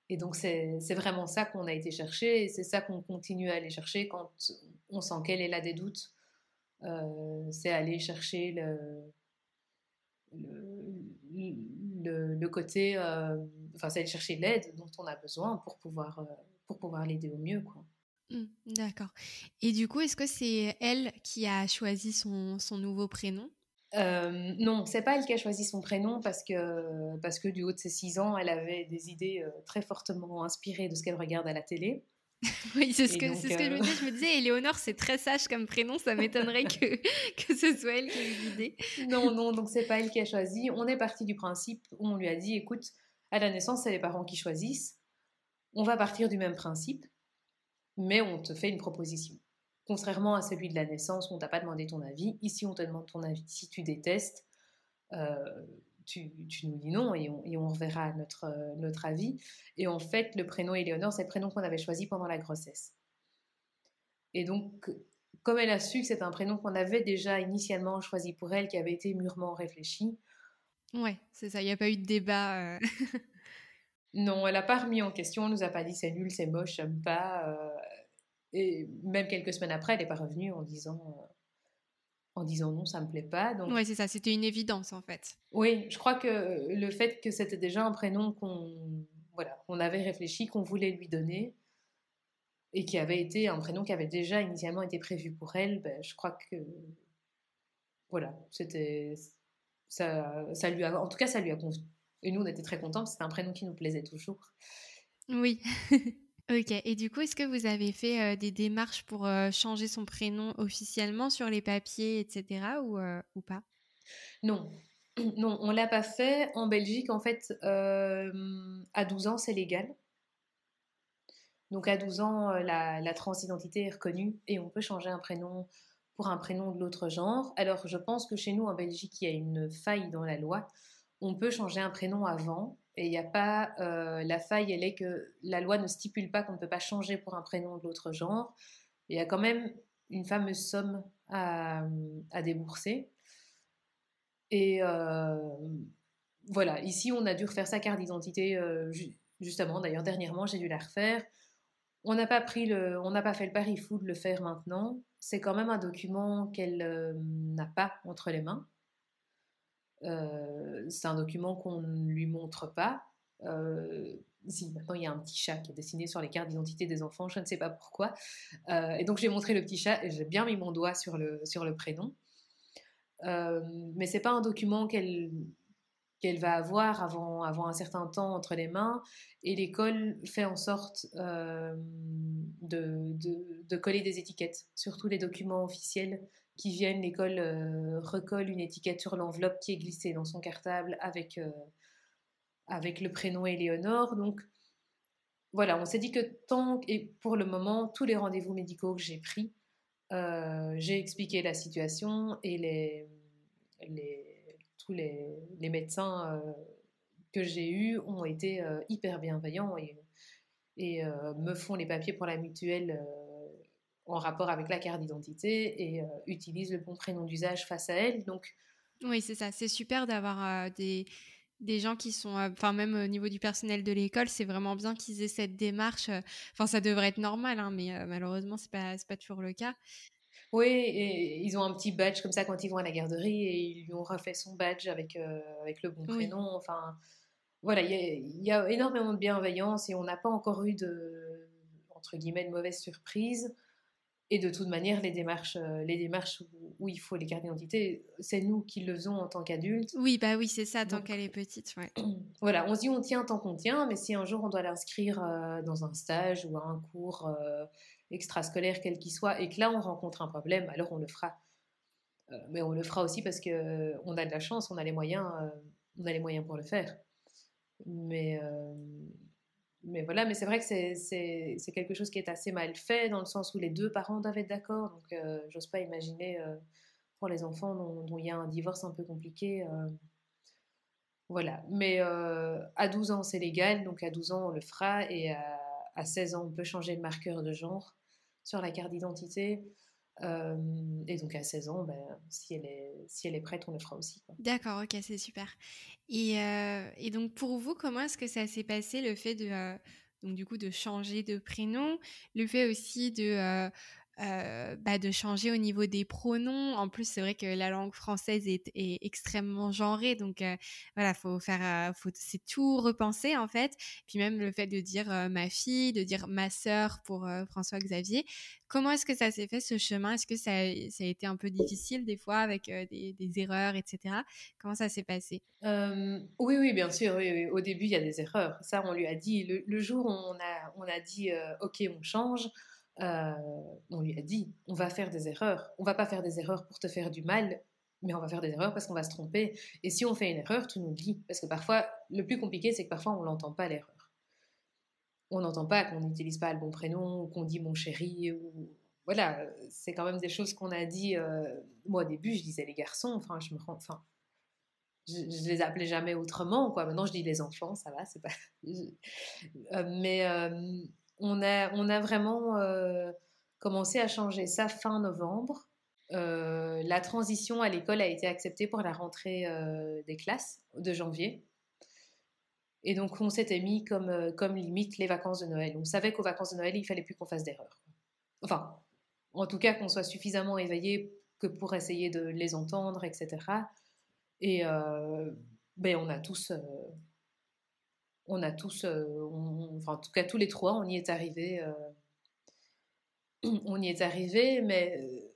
Et donc, c'est vraiment ça qu'on a été chercher et c'est ça qu'on continue à aller chercher quand on sent qu'elle est a des doutes. Euh, c'est aller chercher le, le, le, côté, euh, enfin, c'est aller chercher l'aide dont on a besoin pour pouvoir, euh, pouvoir l'aider au mieux, quoi.
Mmh, d'accord. Et du coup, est-ce que c'est elle qui a choisi son, son nouveau prénom?
Euh, non, c'est pas elle qui a choisi son prénom parce que, parce que du haut de ses 6 ans, elle avait des idées euh, très fortement inspirées de ce qu'elle regarde à la télé. *laughs*
oui, c'est ce, que, ce que je me euh, disais. Je me disais, Éléonore, c'est très sage comme prénom, ça m'étonnerait que, *laughs* que ce soit elle qui ait eu l'idée. *laughs*
non, non, donc c'est pas elle qui a choisi. On est parti du principe où on lui a dit, écoute, à la naissance, c'est les parents qui choisissent. On va partir du même principe, mais on te fait une proposition. Contrairement à celui de la naissance on t'a pas demandé ton avis, ici on te demande ton avis. Si tu détestes, euh, tu, nous dis non et on, et on reverra notre, euh, notre avis. Et en fait, le prénom Éléonore, c'est le prénom qu'on avait choisi pendant la grossesse. Et donc, comme elle a su que c'est un prénom qu'on avait déjà initialement choisi pour elle, qui avait été mûrement réfléchi.
Ouais, c'est ça, il n'y a pas eu de débat. Euh. *laughs*
non, elle n'a pas remis en question, elle nous a pas dit c'est nul, c'est moche, j'aime pas. Et même quelques semaines après, elle n'est pas revenue en disant, euh, en disant non, ça me plaît pas.
Donc... Oui, c'est ça, c'était une évidence en fait.
Oui, je crois que le fait que c'était déjà un prénom qu'on voilà, on avait réfléchi, qu'on voulait lui donner, et qui avait été un prénom qui avait déjà initialement été prévu pour elle, ben, je crois que voilà, c'était ça, ça lui a, en tout cas, ça lui a convenu. Et nous, on était très contents, c'était un prénom qui nous plaisait toujours.
Oui. *laughs* Ok, et du coup, est-ce que vous avez fait euh, des démarches pour euh, changer son prénom officiellement sur les papiers, etc., ou, euh, ou pas?
Non, *clears throat* non, on l'a pas fait. En Belgique, en fait, à 12 ans, c'est légal. Donc à 12 ans, la, la, transidentité est reconnue et on peut changer un prénom pour un prénom de l'autre genre. Alors je pense que chez nous, en Belgique, il y a une faille dans la loi. On peut changer un prénom avant, et il n'y a pas euh, la faille, elle est que la loi ne stipule pas qu'on ne peut pas changer pour un prénom de l'autre genre. Il y a quand même une fameuse somme à, débourser. Et euh, voilà, ici on a dû refaire sa carte d'identité euh, justement. D'ailleurs dernièrement j'ai dû la refaire. On n'a pas on n'a pas fait le pari fou de le faire maintenant. C'est quand même un document qu'elle n'a pas entre les mains. Euh, c'est un document qu'on ne lui montre pas. Euh, si, maintenant il y a un petit chat qui est dessiné sur les cartes d'identité des enfants, je ne sais pas pourquoi. Euh, et donc j'ai montré le petit chat et j'ai bien mis mon doigt sur le, sur le prénom. mais c'est pas un document qu'elle qu'elle va avoir avant, avant un certain temps entre les mains. Et l'école fait en sorte de, de, de, coller des étiquettes sur tous les documents officiels qui viennent, l'école euh, recolle une étiquette sur l'enveloppe qui est glissée dans son cartable avec, euh, avec le prénom Éléonore. Donc voilà, on s'est dit que tant, et pour le moment, tous les rendez-vous médicaux que j'ai pris, euh, j'ai expliqué la situation et les, les tous les, les médecins que j'ai eus ont été hyper bienveillants et, et me font les papiers pour la mutuelle en rapport avec la carte d'identité et euh, utilise le bon prénom d'usage face à elle. Donc,
oui, c'est ça. C'est super d'avoir euh, des, des gens qui sont, euh, enfin même au niveau du personnel de l'école, c'est vraiment bien qu'ils aient cette démarche. Enfin, ça devrait être normal, hein, mais malheureusement, c'est pas, pas toujours le cas.
Oui, et ils ont un petit badge comme ça quand ils vont à la garderie et ils lui ont refait son badge avec, avec le bon prénom. Enfin, voilà, il y, y, a énormément de bienveillance et on n'a pas encore eu de, entre guillemets, de mauvaise surprise. Et de toute manière, les démarches, euh, les démarches où, il faut les cartes d'identité, c'est nous qui le faisons en tant qu'adultes.
Oui, bah oui, c'est ça, tant qu'elle est petite. Ouais. *clears throat*
Voilà, on se dit on tient tant qu'on tient, mais si un jour on doit l'inscrire euh, dans un stage ou à un cours euh, extrascolaire, quel qu'il soit, et que là on rencontre un problème, alors on le fera. mais on le fera aussi parce que on a de la chance, on a les moyens, on a les moyens pour le faire. Mais mais voilà, mais c'est vrai que c'est quelque chose qui est assez mal fait dans le sens où les deux parents doivent être d'accord. Donc, euh, j'ose pas imaginer euh, pour les enfants dont, il y a un divorce un peu compliqué. Euh, voilà. Mais à 12 ans, c'est légal. Donc, à 12 ans, on le fera. Et à, à, 16 ans, on peut changer le marqueur de genre sur la carte d'identité. Et donc à 16 ans, ben, si, elle est, si elle est prête, on le fera aussi.
D'accord, ok, c'est super. Et, et, donc pour vous, comment est-ce que ça s'est passé le fait de, donc du coup, de changer de prénom, le fait aussi de euh, bah, de changer au niveau des pronoms. En plus, c'est vrai que la langue française est, extrêmement genrée, donc euh, voilà, faut faire, euh, faut, c'est tout repenser en fait. Puis même le fait de dire ma fille, de dire ma sœur pour François Xavier. Comment est-ce que ça s'est fait ce chemin? Est-ce que ça, ça, a été un peu difficile des fois avec des, erreurs, etc. Comment ça s'est passé?
Oui, oui, bien sûr. Au début, il y a des erreurs. Ça, on lui a dit. Le, le jour où on a, on a dit OK, on change. Euh, on lui a dit, on va faire des erreurs. On va pas faire des erreurs pour te faire du mal, mais on va faire des erreurs parce qu'on va se tromper. Et si on fait une erreur, tu nous dis. Parce que parfois, le plus compliqué, c'est que parfois, on n'entend pas l'erreur. On n'entend pas qu'on n'utilise pas le bon prénom, ou qu'on dit mon chéri, ou... Voilà, c'est quand même des choses qu'on a dit. Euh, moi, au début, je disais les garçons, enfin, je me rends... Enfin, je, je, les appelais jamais autrement, quoi. Maintenant, je dis les enfants, ça va, c'est pas... Euh, mais on a, vraiment euh, commencé à changer ça fin novembre. Euh, la transition à l'école a été acceptée pour la rentrée euh, des classes de janvier. Et donc, on s'était mis comme, comme limite les vacances de Noël. On savait qu'aux vacances de Noël, il fallait plus qu'on fasse d'erreurs. Enfin, en tout cas, qu'on soit suffisamment éveillé que pour essayer de les entendre, etc. Et ben, on a tous on a tous, euh, enfin en tout cas tous les trois, on y est arrivé. Euh, *clears throat* on y est arrivé, mais euh,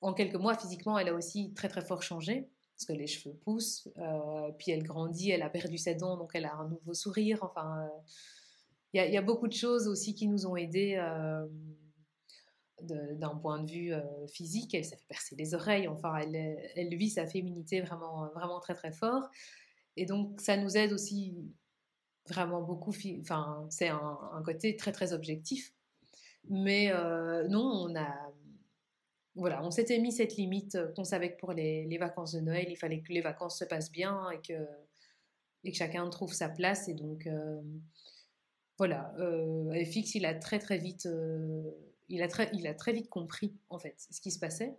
en quelques mois, physiquement, elle a aussi très très fort changé parce que les cheveux poussent, puis elle grandit, elle a perdu ses dents, donc elle a un nouveau sourire. Enfin, il y, a beaucoup de choses aussi qui nous ont aidés d'un point de vue physique. Elle s'est fait percer les oreilles. Enfin, elle, elle vit sa féminité vraiment vraiment très très fort. Et donc, ça nous aide aussi vraiment beaucoup. Enfin, c'est un, côté très très objectif. Mais euh, non, on a. Voilà, on s'était mis cette limite qu'on savait que pour les, les, vacances de Noël, il fallait que les vacances se passent bien et que, et que chacun trouve sa place. Et donc, euh, voilà, euh, il a très très vite, euh, il, a très, il a très vite compris en fait ce qui se passait.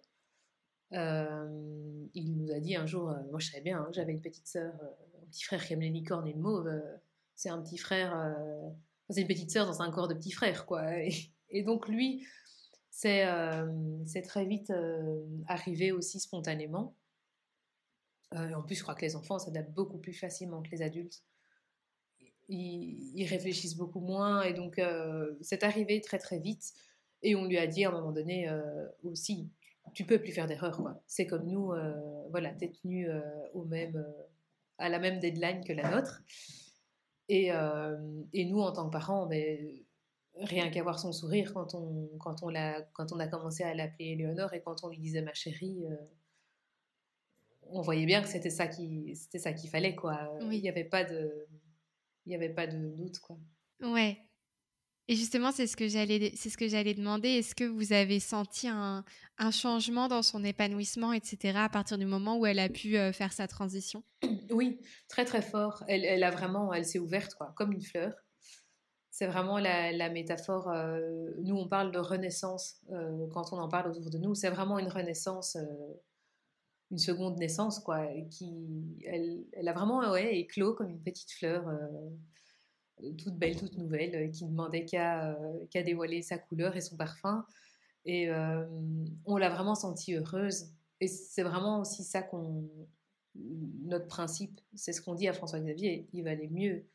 Il nous a dit un jour, moi je savais bien, hein, j'avais une petite sœur, un petit frère qui aime les licornes et le mauve c'est un petit frère, euh, c'est une petite sœur dans un corps de petit frère, quoi. Et, donc lui, c'est euh, très vite euh, arrivé aussi spontanément. en plus, je crois que les enfants s'adaptent beaucoup plus facilement que les adultes. Ils, réfléchissent beaucoup moins, et donc c'est arrivé très très vite. Et on lui a dit à un moment donné aussi, tu peux plus faire d'erreur, quoi. C'est comme nous, voilà, t'es tenu au même, à la même deadline que la nôtre. Et, euh, et, nous, en tant que parents, ben, rien qu'à voir son sourire quand on, quand, on a, quand on a commencé à l'appeler Éléonore et quand on lui disait ma chérie, euh, on voyait bien que c'était ça qui c'était ça qu'il fallait quoi. Il n'y avait pas de il y avait pas de doute quoi.
Ouais. Et justement, c'est ce que j'allais c'est ce que j'allais demander. Est-ce que vous avez senti un, changement dans son épanouissement, etc. à partir du moment où elle a pu euh, faire sa transition?
Oui, très très fort. Elle, a vraiment, elle s'est ouverte quoi, comme une fleur. C'est vraiment la, métaphore. Euh, nous, on parle de renaissance euh, quand on en parle autour de nous. C'est vraiment une renaissance, une seconde naissance quoi. Qui, elle, elle a vraiment ouais, éclos comme une petite fleur, toute belle, toute nouvelle, qui ne demandait qu'à qu'à dévoiler sa couleur et son parfum. Et on l'a vraiment sentie heureuse. Et c'est vraiment aussi ça qu'on notre principe, c'est ce qu'on dit à François Xavier, il valait mieux,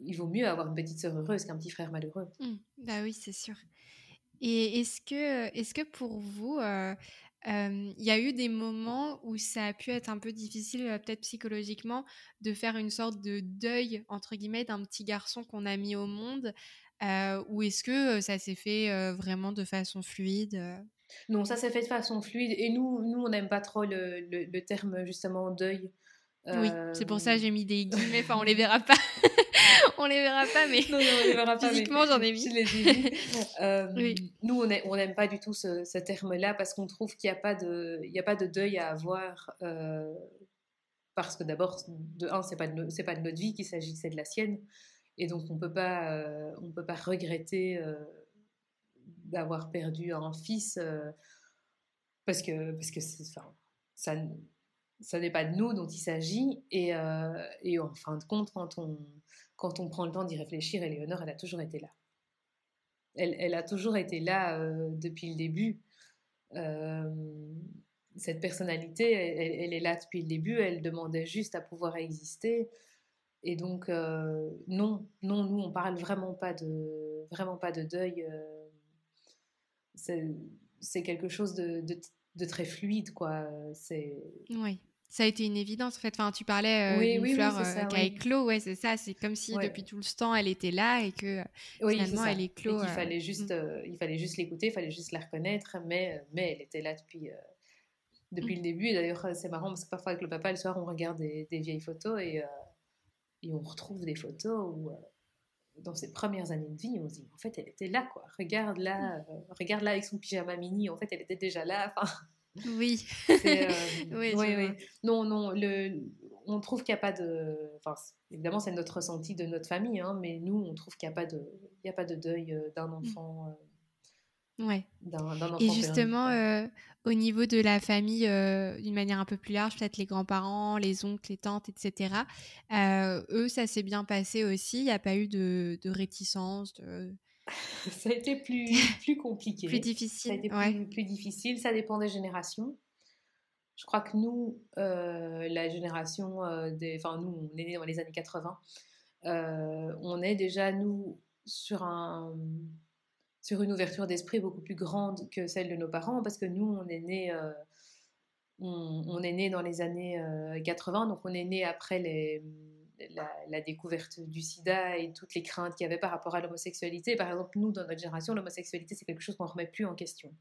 il vaut mieux avoir une petite sœur heureuse qu'un petit frère malheureux.
Mmh. bah oui, c'est sûr. Et est-ce que, est que pour vous, il y a eu des moments où ça a pu être un peu difficile, peut-être psychologiquement, de faire une sorte de «deuil» entre guillemets d'un petit garçon qu'on a mis au monde? ou est-ce que ça s'est fait vraiment de façon fluide
Non, ça s'est fait de façon fluide. Et nous, nous on n'aime pas trop le, terme justement deuil.
Oui, c'est pour ça que j'ai mis des guillemets. Enfin, on les *laughs* verra pas. on les verra pas, mais non, on les verra physiquement, j'en ai mis. Je
les *laughs* euh, Nous, on n'aime pas du tout ce, terme-là parce qu'on trouve qu'il n'y a, pas de, il a pas de deuil à avoir. Euh, parce que d'abord, de un, c'est pas c'est pas de notre vie qu'il s'agit, c'est de la sienne, et donc on peut pas, euh, on peut pas regretter d'avoir perdu un fils parce que parce que ça ça n'est pas de nous dont il s'agit. Et, et, en fin de compte, quand on, quand on prend le temps d'y réfléchir, Éléonore, elle a toujours été là. Elle, elle a toujours été là euh, depuis le début. Euh, cette personnalité, elle, est là depuis le début. Elle demandait juste à pouvoir exister. Et donc, euh, non, non, nous, on parle vraiment pas de, vraiment pas de deuil. c'est quelque chose de, de, de, très fluide, quoi.
Oui. Ça a été une évidence en fait. Enfin, tu parlais euh, d'une fleur euh, qui a éclos, ouais, c'est ça. C'est comme si depuis tout le temps elle était là et que finalement elle éclot.
il fallait juste, mm. il fallait juste l'écouter, il fallait juste la reconnaître, mais mais elle était là depuis depuis mm. le début. Et d'ailleurs, c'est marrant parce que parfois avec le papa le soir, on regarde des, vieilles photos et et on retrouve des photos où dans ses premières années de vie, on se dit en fait elle était là quoi. Regarde là, mm. regarde là avec son pyjama mini. En fait, elle était déjà là. Enfin.
Oui.
Euh, *laughs* oui, oui, Non, non, le, on trouve qu'il n'y a pas de. Enfin, évidemment, c'est notre ressenti de notre famille, hein, mais nous, on trouve qu'il n'y a, pas de, il y a pas de deuil euh, d'un mmh. enfant.
Euh, ouais. Et justement, au niveau de la famille, d'une manière un peu plus large, peut-être les grands-parents, les oncles, les tantes, etc., eux, ça s'est bien passé aussi? Il n'y a pas eu de, de réticence, de *laughs*
ça a été plus, *laughs* plus compliqué.
plus difficile.
Ça a été plus, difficile. Ça dépend des générations. Je crois que nous, euh, la génération euh, des. Enfin, nous, on est nés dans les années 80. Euh, on est déjà, nous, sur, un, sur une ouverture d'esprit beaucoup plus grande que celle de nos parents, parce que nous, on est nés. On, on, est né dans les années 80, donc on est né après les, la, découverte du sida et toutes les craintes qu'il y avait par rapport à l'homosexualité. Par exemple, nous, dans notre génération, l'homosexualité, c'est quelque chose qu'on ne remet plus en question.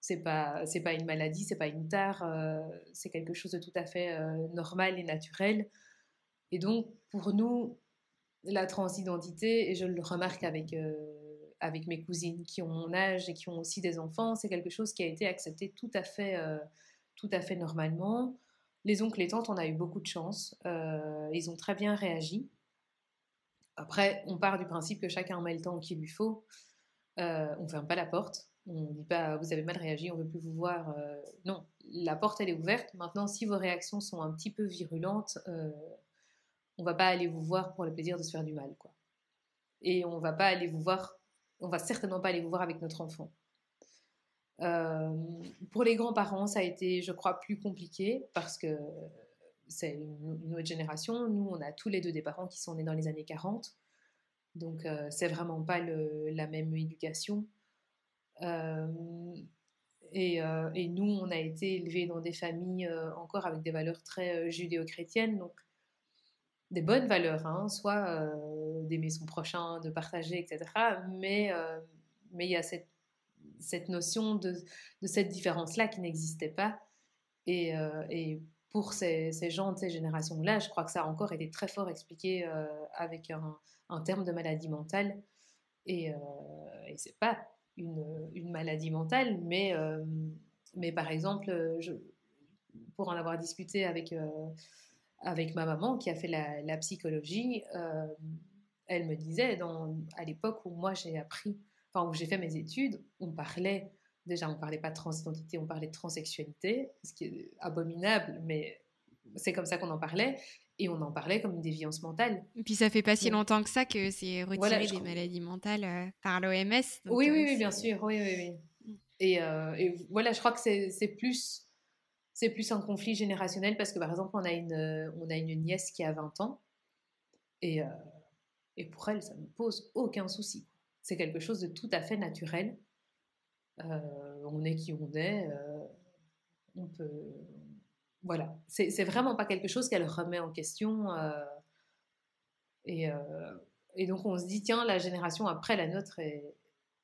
C'est pas, pas une maladie, c'est pas une tare, euh, c'est quelque chose de tout à fait euh, normal et naturel. Et donc, pour nous, la transidentité, et je le remarque avec, euh, avec mes cousines qui ont mon âge et qui ont aussi des enfants, c'est quelque chose qui a été accepté tout à fait, tout à fait normalement. Les oncles et tantes, on a eu beaucoup de chance. Euh, ils ont très bien réagi. Après, on part du principe que chacun met le temps qu'il lui faut. Euh, on ne ferme pas la porte. On ne dit pas vous avez mal réagi, on ne veut plus vous voir. Euh, non, la porte elle est ouverte. Maintenant, si vos réactions sont un petit peu virulentes, on ne va pas aller vous voir pour le plaisir de se faire du mal, quoi. Et on va pas aller vous voir. On va certainement pas aller vous voir avec notre enfant. Euh, pour les grands-parents, ça a été, je crois, plus compliqué parce que c'est une, autre génération. Nous, on a tous les deux des parents qui sont nés dans les années 40. Donc, euh, c'est vraiment pas la même éducation. Euh, et, et, nous, on a été élevés dans des familles encore avec des valeurs très judéo-chrétiennes. Donc, des bonnes valeurs, hein, soit d'aimer son prochain, de partager, etc. Mais il y a cette cette notion de, cette différence-là qui n'existait pas. Et, euh, pour ces, gens de ces générations-là, je crois que ça a encore été très fort expliqué euh, avec un, terme de maladie mentale. Et, euh, et c'est pas une, maladie mentale, mais, mais par exemple, pour en avoir discuté avec, avec ma maman qui a fait la, psychologie, elle me disait, à l'époque où moi j'ai appris où j'ai fait mes études, on parlait, déjà, on parlait pas de transidentité, on parlait de transsexualité, ce qui est abominable, mais c'est comme ça qu'on en parlait. Et on en parlait comme une déviance mentale.
Et puis ça fait pas si longtemps que ça que c'est retiré des maladies mentales euh, par l'OMS.
Oui, oui, euh, oui, bien sûr. Oui, oui, oui. Mm. Et, euh, et, voilà, je crois que c'est plus, c'est plus un conflit générationnel parce que par exemple, on a une, on a une nièce qui a 20 ans et, et pour elle, ça ne pose aucun souci. C'est quelque chose de tout à fait naturel. on est qui on est. on peut. Voilà. C'est vraiment pas quelque chose qu'elle remet en question. et, et donc on se dit, tiens, la génération après la nôtre est,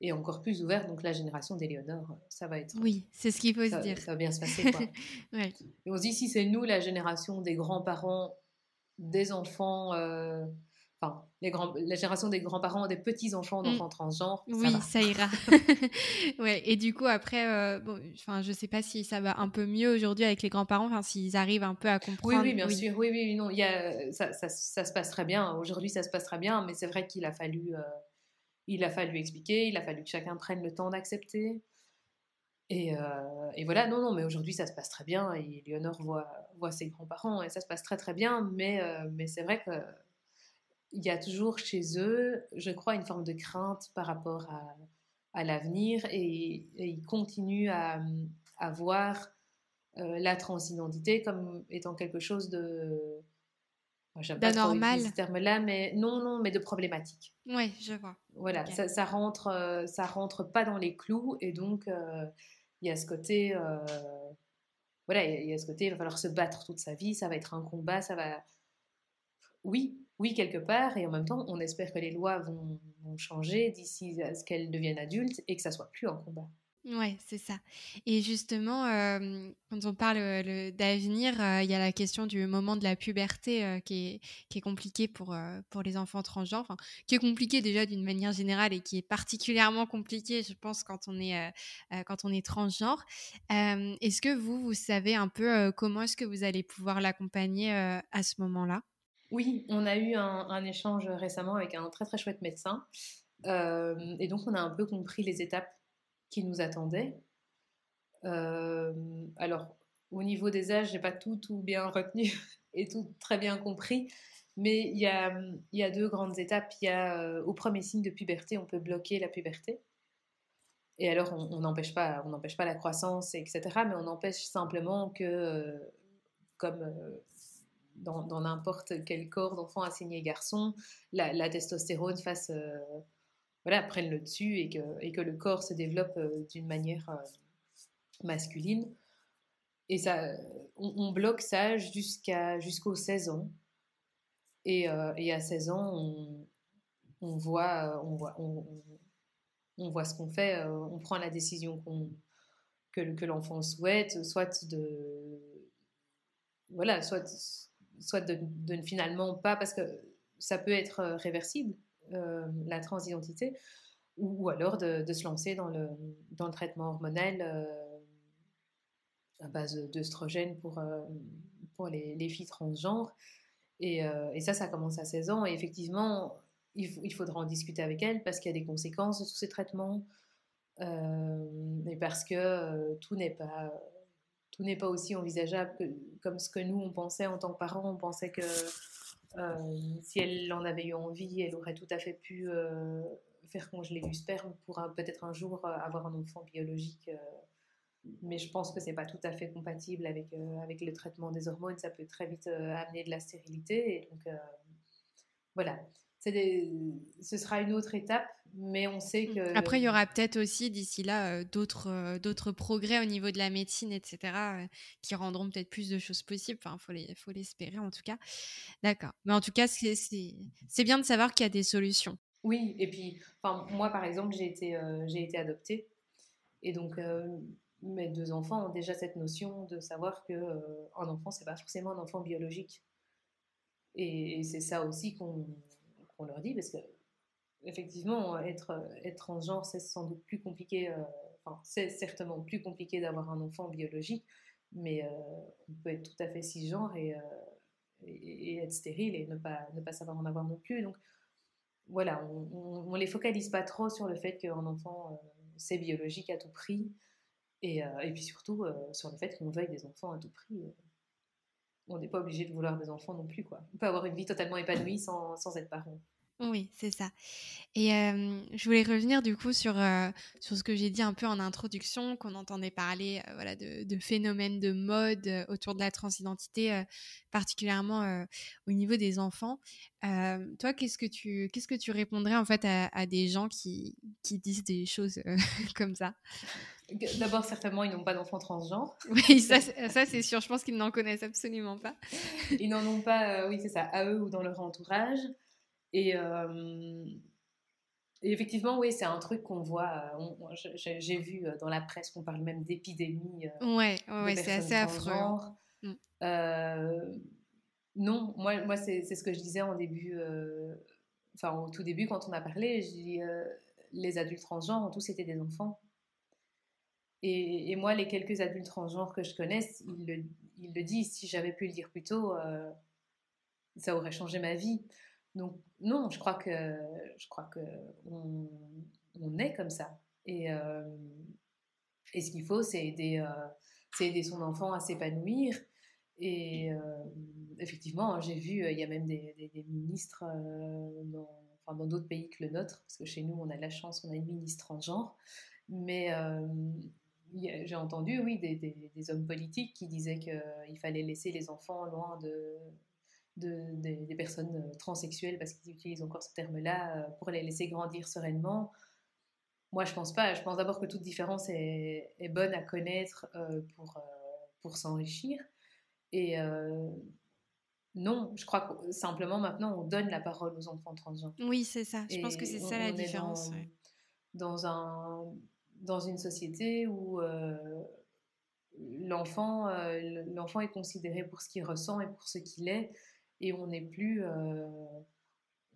est encore plus ouverte. Donc la génération d'Éléonore, ça va être.
Oui, c'est ce qu'il faut
se
dire.
Ça va bien se passer. Quoi. *laughs* Et on se dit, si c'est nous, la génération des grands-parents, des enfants, euh, enfin, les grands, la génération des grands-parents, des petits-enfants mmh. d'enfants transgenres.
Oui, ça, ira. *laughs* *laughs* ouais, et du coup, après, euh, bon, je sais pas si ça va un peu mieux aujourd'hui avec les grands-parents, s'ils arrivent un peu à comprendre.
Oui, oui, bien sûr. Oui, oui, non, y a, ça, ça, ça, se passe très bien. Aujourd'hui, ça se passe très bien, mais c'est vrai qu'il a fallu. Euh, il a fallu expliquer, il a fallu que chacun prenne le temps d'accepter. Et, euh, et, voilà, non, non, mais aujourd'hui ça se passe très bien. Et Léonore voit, voit ses grands-parents et ça se passe très très bien. Mais, euh, mais c'est vrai qu'il y a toujours chez eux, je crois, une forme de crainte par rapport à, à l'avenir et, ils continuent à, à voir euh, la transidentité comme étant quelque chose de
J'aime pas normal.
ce terme-là, mais non, non, mais de problématique.
Oui, je vois.
Voilà, ça, ça, rentre, euh, ça rentre pas dans les clous, et donc euh, il y a ce côté, euh, voilà, il y, a ce côté, il va falloir se battre toute sa vie, ça va être un combat, ça va, oui, oui quelque part, et en même temps, on espère que les lois vont, changer d'ici à ce qu'elles deviennent adultes et que ça soit plus un combat.
Ouais, c'est ça. Et justement, quand on parle d'avenir, il y a la question du moment de la puberté qui, est, qui est compliqué pour, pour les enfants transgenres, qui est compliqué déjà d'une manière générale et qui est particulièrement compliqué, je pense, quand on est, quand on est transgenre. est-ce que vous, vous savez un peu comment est-ce que vous allez pouvoir l'accompagner à ce moment-là?
Oui, on a eu un, échange récemment avec un très très chouette médecin. et donc, on a un peu compris les étapes qui nous attendait. Euh, alors, au niveau des âges, j'ai pas tout, tout bien retenu *laughs* et tout très bien compris, mais il y a, y a deux grandes étapes. Il y a, euh, au premier signe de puberté, on peut bloquer la puberté. Et alors, on n'empêche pas, pas la croissance, etc. Mais on empêche simplement que, euh, comme dans n'importe quel corps d'enfant assigné garçon, la, testostérone fasse voilà, prennent le dessus et que, et que le corps se développe euh, d'une manière euh, masculine. Et ça, on, bloque ça jusqu'à, jusqu'aux 16 ans. Et, euh, et, à 16 ans, on, voit, on, voit, on, voit ce qu'on fait, on prend la décision que, que l'enfant souhaite, soit de. Voilà, soit, soit de, de finalement pas, parce que ça peut être réversible. Euh, la transidentité, ou, alors de, se lancer dans le, dans le traitement hormonal euh, à base d'œstrogènes pour, euh, pour les, les, filles transgenres. Et, et, ça, ça commence à 16 ans. Et effectivement, il, il faudra en discuter avec elle parce qu'il y a des conséquences de tous ces traitements. et parce que tout n'est pas tout n'est pas aussi envisageable que, comme ce que nous on pensait en tant que parents. On pensait que euh, si elle en avait eu envie, elle aurait tout à fait pu euh, faire congeler du sperme pour peut-être un jour euh, avoir un enfant biologique. mais je pense que c'est pas tout à fait compatible avec, avec le traitement des hormones. Ça peut très vite amener de la stérilité. Et donc, voilà. Des... ce sera une autre étape mais on sait mmh. que...
Après, il y aura peut-être aussi d'ici là euh, d'autres, euh, d'autres progrès au niveau de la médecine, etc., euh, qui rendront peut-être plus de choses possibles. Enfin, il faut, l'espérer en tout cas. D'accord. Mais en tout cas, c'est, c'est, bien de savoir qu'il y a des solutions.
Oui, et puis, enfin, moi, par exemple, j'ai été, j'ai été adoptée. Et donc, mes deux enfants ont déjà cette notion de savoir qu'un enfant, c'est pas forcément un enfant biologique. Et, c'est ça aussi qu'on, qu'on leur dit, parce que effectivement, être, transgenre, c'est sans doute plus compliqué, euh, enfin, c'est certainement plus compliqué d'avoir un enfant biologique, mais euh, on peut être tout à fait cisgenre et, euh, et, être stérile et ne pas, savoir en avoir non plus. Donc, voilà, on ne les focalise pas trop sur le fait qu'un enfant, c'est biologique à tout prix, et puis surtout sur le fait qu'on veuille des enfants à tout prix. On n'est pas obligé de vouloir des enfants non plus, quoi. On peut avoir une vie totalement épanouie sans, sans être parent.
Oui, c'est ça. Et je voulais revenir du coup sur, sur ce que j'ai dit un peu en introduction, qu'on entendait parler voilà, de, de, phénomènes de mode autour de la transidentité, particulièrement au niveau des enfants. toi, qu'est-ce que tu qu'est-ce que tu répondrais en fait à, à des gens qui, qui, disent des choses *laughs* comme ça?
D'abord, certainement, ils n'ont pas d'enfants transgenres. *laughs*
Oui, ça, ça c'est sûr. Je pense qu'ils n'en connaissent absolument pas.
ils n'en ont pas, oui, c'est ça, à eux ou dans leur entourage. Et, euh, et effectivement, oui, c'est un truc qu'on voit. Euh, j'ai vu euh, dans la presse qu'on parle même d'épidémie.
ouais, ouais, c'est assez affreux. Hein.
Mm. non, moi, moi c'est ce que je disais en début, enfin au tout début quand on a parlé, je dis les adultes transgenres, tous c'était des enfants. Et, moi, les quelques adultes transgenres que je connaisse, ils le, disent. Si j'avais pu le dire plus tôt, ça aurait changé ma vie. Donc non, je crois que je crois que on, est comme ça. Et, euh, ce qu'il faut, c'est aider, euh, son enfant à s'épanouir. Et euh, effectivement, j'ai vu, il y a même des, ministres dans, dans d'autres pays que le nôtre, parce que chez nous, on a de la chance, on a une ministre en genre. Mais j'ai entendu, oui, des, des, hommes politiques qui disaient qu'il fallait laisser les enfants loin de, des personnes euh, transsexuelles, parce qu'ils utilisent encore ce terme-là, euh, pour les laisser grandir sereinement. Moi, je pense pas. Je pense d'abord que toute différence est, est bonne à connaître euh, pour, pour s'enrichir. Et non, je crois que simplement maintenant, on donne la parole aux enfants transgenres.
Oui, c'est ça. Je pense que c'est ça la différence.
Dans, dans, un, dans une société où l'enfant l'enfant est considéré pour ce qu'il ressent et pour ce qu'il est et on n'est plus, euh,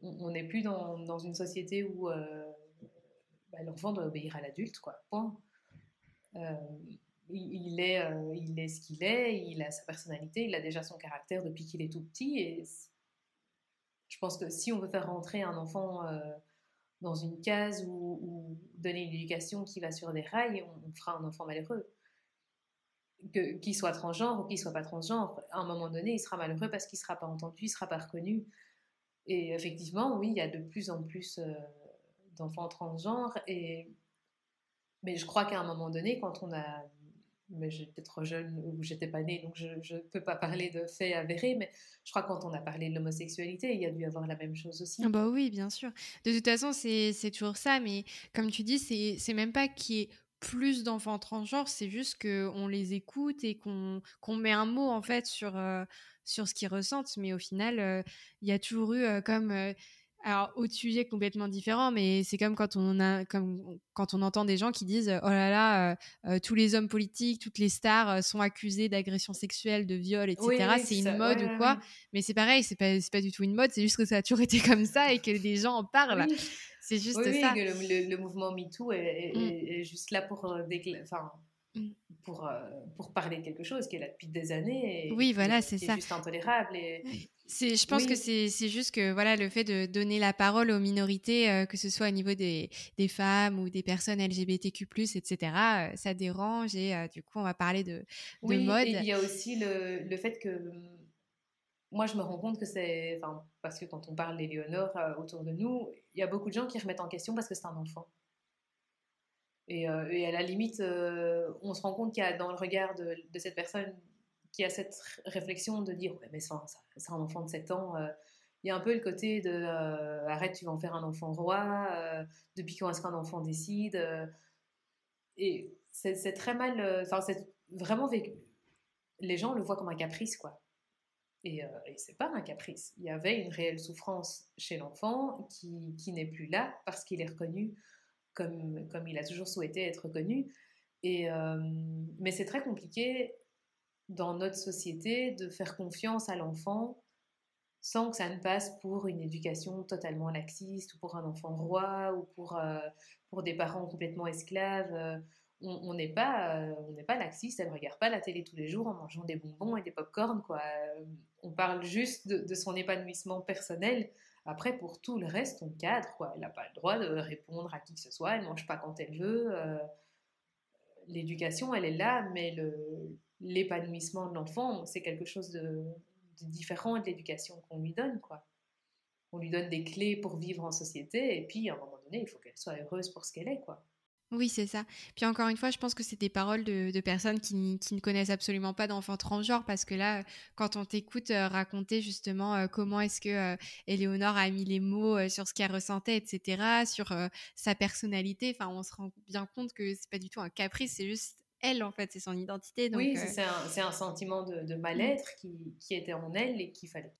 on n'est plus dans, dans, une société où euh, bah, l'enfant doit obéir à l'adulte, quoi. Point. Euh, il, est, il est ce qu'il est, il a sa personnalité, il a déjà son caractère depuis qu'il est tout petit. Et je pense que si on veut faire rentrer un enfant dans une case ou, donner une éducation qui va sur des rails, on fera un enfant malheureux qu'il soit transgenre ou qu'il soit pas transgenre, à un moment donné, il sera malheureux parce qu'il sera pas entendu, il sera pas reconnu. Et effectivement, oui, il y a de plus en plus euh, d'enfants transgenres. Et... Mais je crois qu'à un moment donné, quand on a... Mais j'étais trop jeune ou j'étais pas née, donc je ne peux pas parler de faits avérés, mais je crois que quand on a parlé de l'homosexualité, il y a dû avoir la même chose aussi.
Ah bah oui, bien sûr. De toute façon, c'est toujours ça, mais comme tu dis, c'est même pas qui est plus d'enfants transgenres, c'est juste qu'on les écoute et qu'on met un mot en fait sur, euh, sur ce qu'ils ressentent. Mais au final, euh, il y a toujours eu euh, comme alors, autre sujet complètement différent, mais c'est comme quand on a, comme quand on entend des gens qui disent oh là là, tous les hommes politiques, toutes les stars sont accusés d'agression sexuelle, de viol, etc. c'est une mode ou quoi Mais c'est pareil, c'est pas, pas du tout une mode, c'est juste que ça a toujours été comme ça et que des gens en parlent. C'est juste
oui,
ça.
Oui, le, le, mouvement MeToo est, mm. est, juste là pour, euh, enfin, mm. Pour, euh, pour parler de quelque chose qui est là depuis des années.
Et oui, voilà, c'est ça.
juste intolérable. Et...
Je pense que c'est juste que voilà, le fait de donner la parole aux minorités, euh, que ce soit au niveau des, des, femmes ou des personnes LGBTQ, etc., ça dérange et du coup, on va parler de, de
oui,
mode.
Et il y a aussi le, le fait que moi, je me rends compte que c'est. Enfin, parce que quand on parle d'Éléonore euh, autour de nous, il y a beaucoup de gens qui remettent en question parce que c'est un enfant. Et, euh, et, à la limite, euh, on se rend compte qu'il y a dans le regard de, cette personne qui a cette réflexion de dire Ouais, mais c'est un, enfant de 7 ans. il y a un peu le côté de Arrête, tu vas en faire un enfant roi. depuis quand est-ce qu'un enfant décide Et c'est très mal. Enfin, c'est vraiment. Les gens le voient comme un caprice, quoi. Et, euh, et c'est pas un caprice. Il y avait une réelle souffrance chez l'enfant qui, qui n'est plus là parce qu'il est reconnu comme, il a toujours souhaité être reconnu. Et, euh, mais c'est très compliqué dans notre société de faire confiance à l'enfant sans que ça ne passe pour une éducation totalement laxiste ou pour un enfant roi ou pour, euh, pour des parents complètement esclaves on n'est pas, euh, on n'est pas laxiste, elle ne regarde pas la télé tous les jours en mangeant des bonbons et des pop-corn, quoi. Euh, on parle juste de, son épanouissement personnel. Après, pour tout le reste, on cadre. Elle n'a pas le droit de répondre à qui que ce soit, elle ne mange pas quand elle veut. Euh, l'éducation, elle est là, mais l'épanouissement de l'enfant, c'est quelque chose de, différent de l'éducation qu'on lui donne, quoi. on lui donne des clés pour vivre en société, et puis à un moment donné, il faut qu'elle soit heureuse pour ce qu'elle est, quoi.
Oui, c'est ça. Puis encore une fois, je pense que c'est des paroles de, personnes qui, ne connaissent absolument pas d'enfants transgenres, parce que là, quand on t'écoute euh, raconter justement euh, comment est-ce que euh, Éléonore a mis les mots sur ce qu'elle ressentait, etc., sur sa personnalité, enfin, on se rend bien compte que c'est pas du tout un caprice, c'est juste elle, en fait, c'est son identité.
oui, c'est un, sentiment de, mm. mal-être qui, qui, était en elle et qu'il fallait.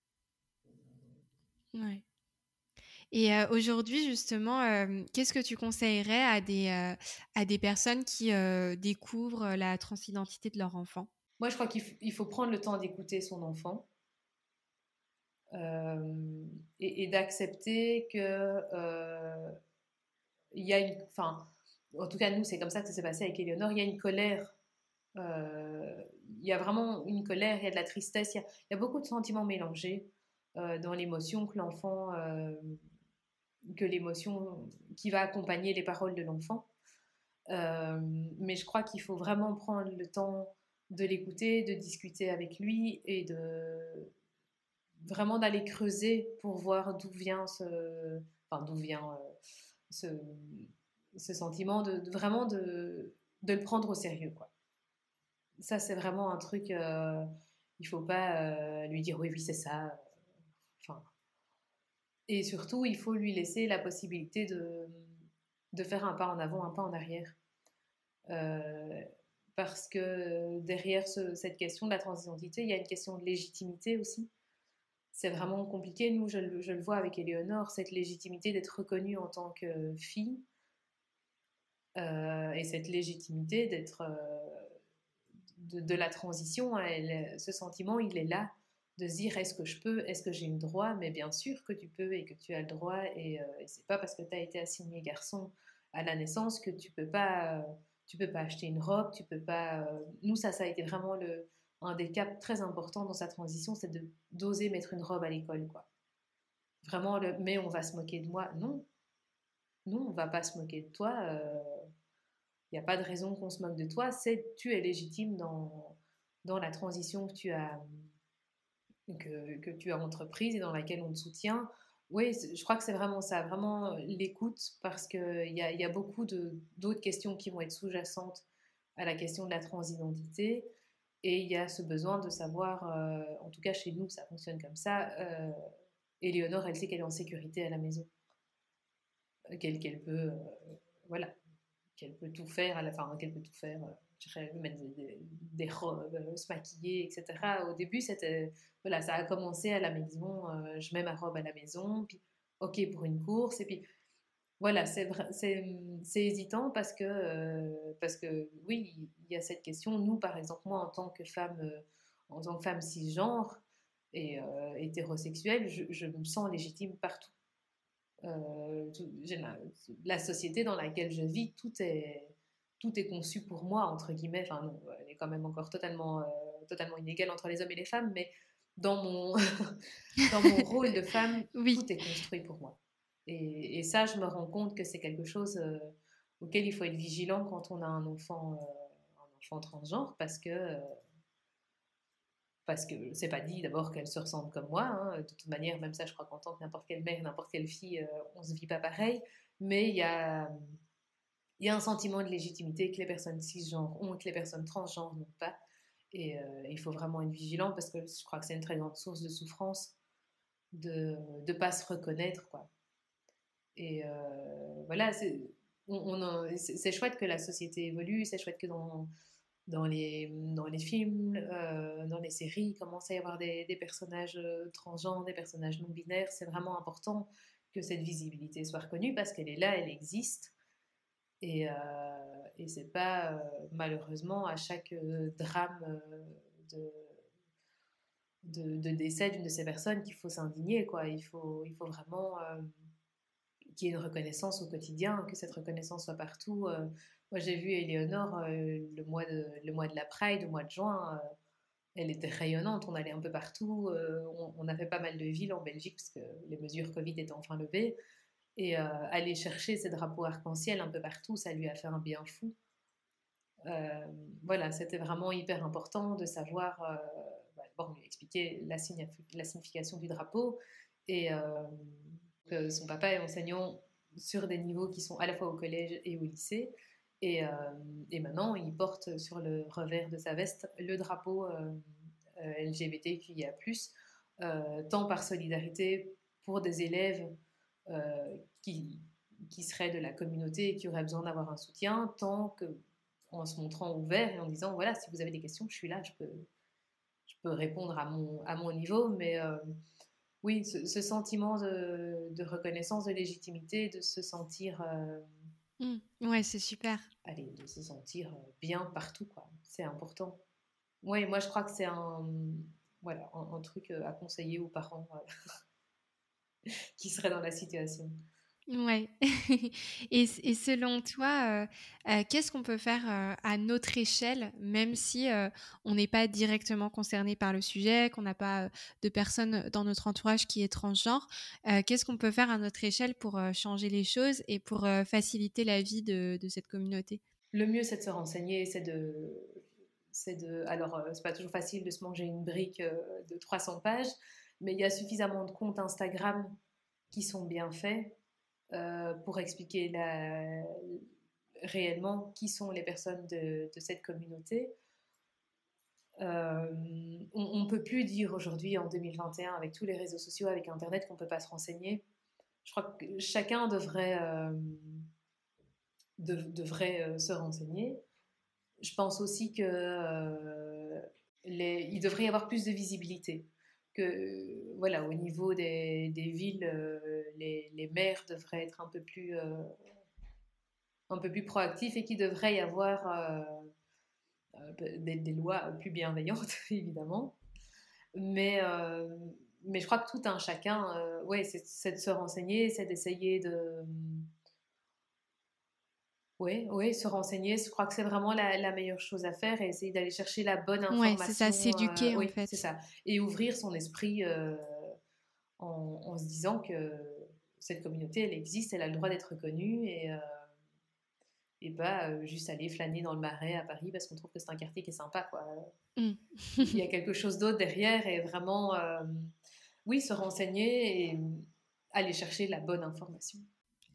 Ouais. Et aujourd'hui, justement, qu'est-ce que tu conseillerais à des, à des personnes qui découvrent la transidentité de leur enfant?
Moi, je crois qu'il faut prendre le temps d'écouter son enfant et, d'accepter que il y a une... Enfin, en tout cas, nous, c'est comme ça que ça s'est passé avec Eleonore. Il y a une colère. il y a vraiment une colère, il y a de la tristesse, il y a, beaucoup de sentiments mélangés dans l'émotion que l'enfant que l'émotion qui va accompagner les paroles de l'enfant. Euh, mais je crois qu'il faut vraiment prendre le temps de l'écouter, de discuter avec lui et de vraiment d'aller creuser pour voir d'où vient ce, enfin d'où vient euh, ce, sentiment, de, vraiment de, le prendre au sérieux quoi. Ça c'est vraiment un truc, euh, il faut pas lui dire oui oui c'est ça, et surtout, il faut lui laisser la possibilité de, de faire un pas en avant, un pas en arrière. Euh, parce que derrière cette question de la transidentité, il y a une question de légitimité aussi. C'est vraiment compliqué. Nous, je, le vois avec Éléonore, cette légitimité d'être reconnue en tant que fille euh, et cette légitimité d'être euh, de, la transition. Elle, ce sentiment, il est là de dire est-ce que je peux, est-ce que j'ai le droit, mais bien sûr que tu peux et que tu as le droit et, euh, c'est pas parce que tu as été assigné garçon à la naissance que tu peux pas tu peux pas acheter une robe, tu peux pas euh, nous ça ça a été vraiment un des caps très importants dans sa transition, c'est d'oser mettre une robe à l'école quoi. Vraiment mais on va se moquer de moi, non. Non, on va pas se moquer de toi. Il euh, n'y a pas de raison qu'on se moque de toi. C'est tu es légitime dans la transition que tu as que, tu as entreprise et dans laquelle on te soutient. Oui, je crois que c'est vraiment ça, vraiment euh, l'écoute, parce qu'il y a, y a beaucoup d'autres questions qui vont être sous-jacentes à la question de la transidentité. Et il y a ce besoin de savoir, euh, en tout cas chez nous, ça fonctionne comme ça. Euh, elle sait qu'elle est en sécurité à la maison, qu'elle qu'elle peut, voilà, qu'elle peut tout faire, à la fin, qu'elle peut tout faire mettre des, robes, euh, se maquiller, etc. Au début, c'était, voilà, ça a commencé à la maison, euh, je mets ma robe à la maison, puis ok pour une course, et puis voilà, c'est, hésitant parce que, euh, parce que oui, il y a cette question. Nous, par exemple, moi, en tant que femme, en tant que femme cisgenre et hétérosexuelle, je, je, me sens légitime partout. la société dans laquelle je vis, tout est tout est conçu pour moi, entre guillemets. Enfin, non, elle est quand même encore totalement, euh, totalement inégale entre les hommes et les femmes, mais dans mon, *laughs* dans mon rôle de femme, *laughs* tout est construit pour moi. Et, et, ça, je me rends compte que c'est quelque chose euh, auquel il faut être vigilant quand on a un enfant, euh, un enfant transgenre, parce que parce que c'est pas dit d'abord qu'elle se ressemble comme moi. Hein. De toute manière, même ça, je crois qu'en tant que n'importe quelle mère, n'importe quelle fille, on se vit pas pareil. Mais il y a il y a un sentiment de légitimité que les personnes cisgenres ont, que les personnes transgenres n'ont pas. Et euh, il faut vraiment être vigilant parce que je crois que c'est une très grande source de souffrance de ne pas se reconnaître. Quoi. Et euh, voilà, c'est chouette que la société évolue, c'est chouette que dans, dans, les, dans les films, euh, dans les séries, il commence à y avoir des, des personnages transgenres, des personnages non binaires. C'est vraiment important que cette visibilité soit reconnue parce qu'elle est là, elle existe. Et, euh, et c'est pas euh, malheureusement à chaque euh, drame de, de, décès d'une de ces personnes qu'il faut s'indigner. Quoi. Il, faut, il faut vraiment qu'il y ait une reconnaissance au quotidien, que cette reconnaissance soit partout. moi, j'ai vu Éléonore le, mois de, le mois de la Pride, le mois de juin. elle était rayonnante, on allait un peu partout. on, on, a fait pas mal de villes en Belgique parce que les mesures Covid étaient enfin levées. Et euh, aller chercher ces drapeaux arc-en-ciel un peu partout, ça lui a fait un bien fou. Euh, voilà, c'était vraiment hyper important de savoir, euh, bah, lui expliquer la, la, signification du drapeau Et que son papa est enseignant sur des niveaux qui sont à la fois au collège et au lycée. Et, et maintenant, il porte sur le revers de sa veste le drapeau LGBTQIA+, tant par solidarité pour des élèves qui, qui seraient de la communauté et qui auraient besoin d'avoir un soutien, tant que en se montrant ouvert et en disant voilà, si vous avez des questions, je suis là, je peux, je peux répondre à mon, à mon niveau. Mais euh, oui, ce, sentiment de, de, reconnaissance, de légitimité, de se sentir. Euh,
mmh. ouais, c'est super.
Allez, de se sentir bien partout, quoi. C'est important. Oui, moi je crois que c'est un, voilà, un, truc à conseiller aux parents *laughs* qui seraient dans la situation.
Ouais. *laughs* et, selon toi, euh, euh, qu'est-ce qu'on peut faire euh, à notre échelle, même si on n'est pas directement concerné par le sujet, qu'on n'a pas de personnes dans notre entourage qui est transgenre Qu'est-ce qu'on peut faire à notre échelle pour changer les choses et pour faciliter la vie de, cette communauté?
Le mieux, c'est de se renseigner, c'est de, c'est de. Alors, c'est pas toujours facile de se manger une brique de 300 pages, mais il y a suffisamment de comptes Instagram qui sont bien faits euh, pour expliquer réellement qui sont les personnes de, cette communauté. Euh, on ne peut plus dire aujourd'hui, en 2021, avec tous les réseaux sociaux, avec Internet, qu'on ne peut pas se renseigner. Je crois que chacun devrait, euh, devrait se renseigner. Je pense aussi qu'il il devrait y avoir plus de visibilité voilà, au niveau des, villes, euh, les, maires devraient être un peu plus, euh, un peu plus proactifs et qu'il devrait y avoir euh, des, lois plus bienveillantes, *laughs* évidemment. Mais, mais je crois que tout un chacun, ouais, c'est de se renseigner, c'est d'essayer de oui, oui, se renseigner, je crois que c'est vraiment la, meilleure chose à faire et essayer d'aller chercher la bonne information.
Oui, c'est ça, s'éduquer
euh,
en fait.
c'est ça. Et ouvrir son esprit euh, en, se disant que cette communauté, elle existe, elle a le droit d'être reconnue et, euh, et pas juste aller flâner dans le marais à Paris parce qu'on trouve que c'est un quartier qui est sympa. Quoi. Mmh. Il y a quelque chose d'autre derrière et vraiment, oui, se renseigner et aller chercher la bonne information.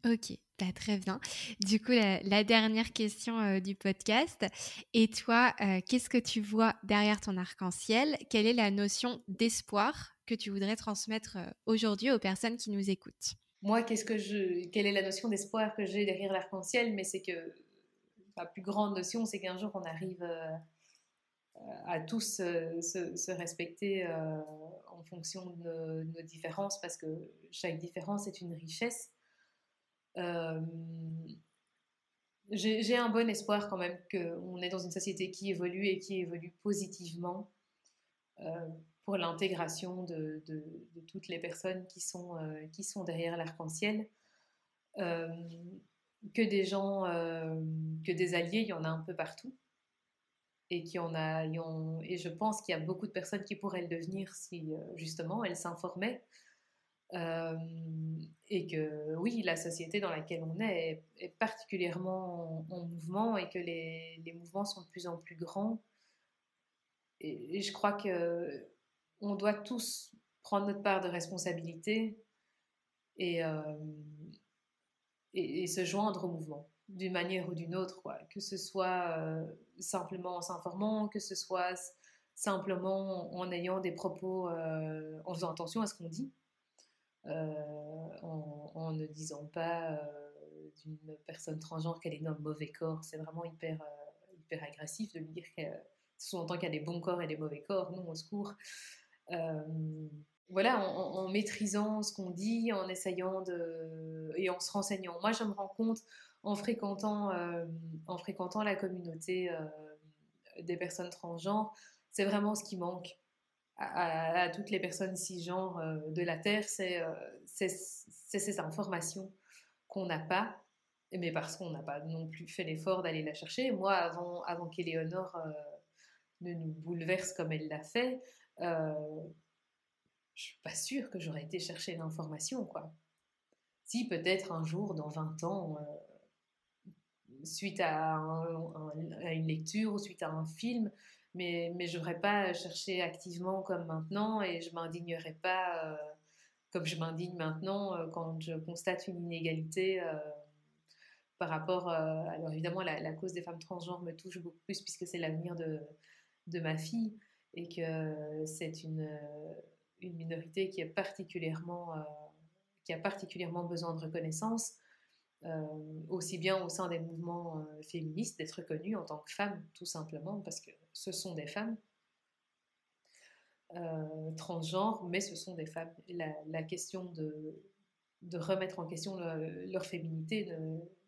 Ok, bah, très bien. Du coup, la, dernière question euh, du podcast. Et toi, euh, qu'est-ce que tu vois derrière ton arc-en-ciel? Quelle est la notion d'espoir que tu voudrais transmettre euh, aujourd'hui aux personnes qui nous écoutent?
Moi, quelle est la notion d'espoir que j'ai derrière l'arc-en-ciel? Mais c'est que la plus grande notion, c'est qu'un jour on arrive à tous se, respecter en fonction de nos différences, parce que chaque différence est une richesse j'ai un bon espoir quand même qu'on est dans une société qui évolue et qui évolue positivement euh, pour l'intégration de, toutes les personnes qui sont, euh, derrière l'arc-en-ciel. que des gens, que des alliés, il y en a un peu partout. Et, qui en a, et je pense qu'il y a beaucoup de personnes qui pourraient le devenir si justement elles s'informaient euh, et que oui, la société dans laquelle on est est, particulièrement en, mouvement et que les, mouvements sont de plus en plus grands. Et, je crois que on doit tous prendre notre part de responsabilité et, euh, et, se joindre au mouvement d'une manière ou d'une autre, quoi. que ce soit euh, simplement en s'informant, que ce soit simplement en ayant des propos, en faisant attention à ce qu'on dit. Euh, en, ne disant pas euh, d'une personne transgenre qu'elle est un mauvais corps. C'est vraiment hyper, euh, hyper agressif de lui dire que sous-entend qu'il y a des bons corps et des mauvais corps. Non, au secours. voilà, en, maîtrisant ce qu'on dit, en essayant de. et en se renseignant. Moi, je me rends compte en fréquentant, en fréquentant la communauté des personnes transgenres, c'est vraiment ce qui manque à, toutes les personnes cisgenres euh, de la Terre, euh, c'est ces informations qu'on n'a pas, mais parce qu'on n'a pas non plus fait l'effort d'aller la chercher. Moi, avant, avant euh, ne nous bouleverse comme elle l'a fait, euh, je suis pas sûre que j'aurais été chercher l'information, quoi. Si peut-être un jour, dans 20 ans, suite à, une lecture ou suite à un film, mais, mais je n'aurais pas cherché activement comme maintenant et je m'indignerais pas euh, comme je m'indigne maintenant quand je constate une inégalité par rapport, alors évidemment la, cause des femmes transgenres me touche beaucoup plus puisque c'est l'avenir de, de ma fille et que c'est une, une minorité qui, particulièrement, qui a particulièrement besoin de reconnaissance. Euh, aussi bien au sein des mouvements euh, féministes, d'être reconnues en tant que femmes, tout simplement, parce que ce sont des femmes euh, transgenres, mais ce sont des femmes. La, question de, remettre en question leur féminité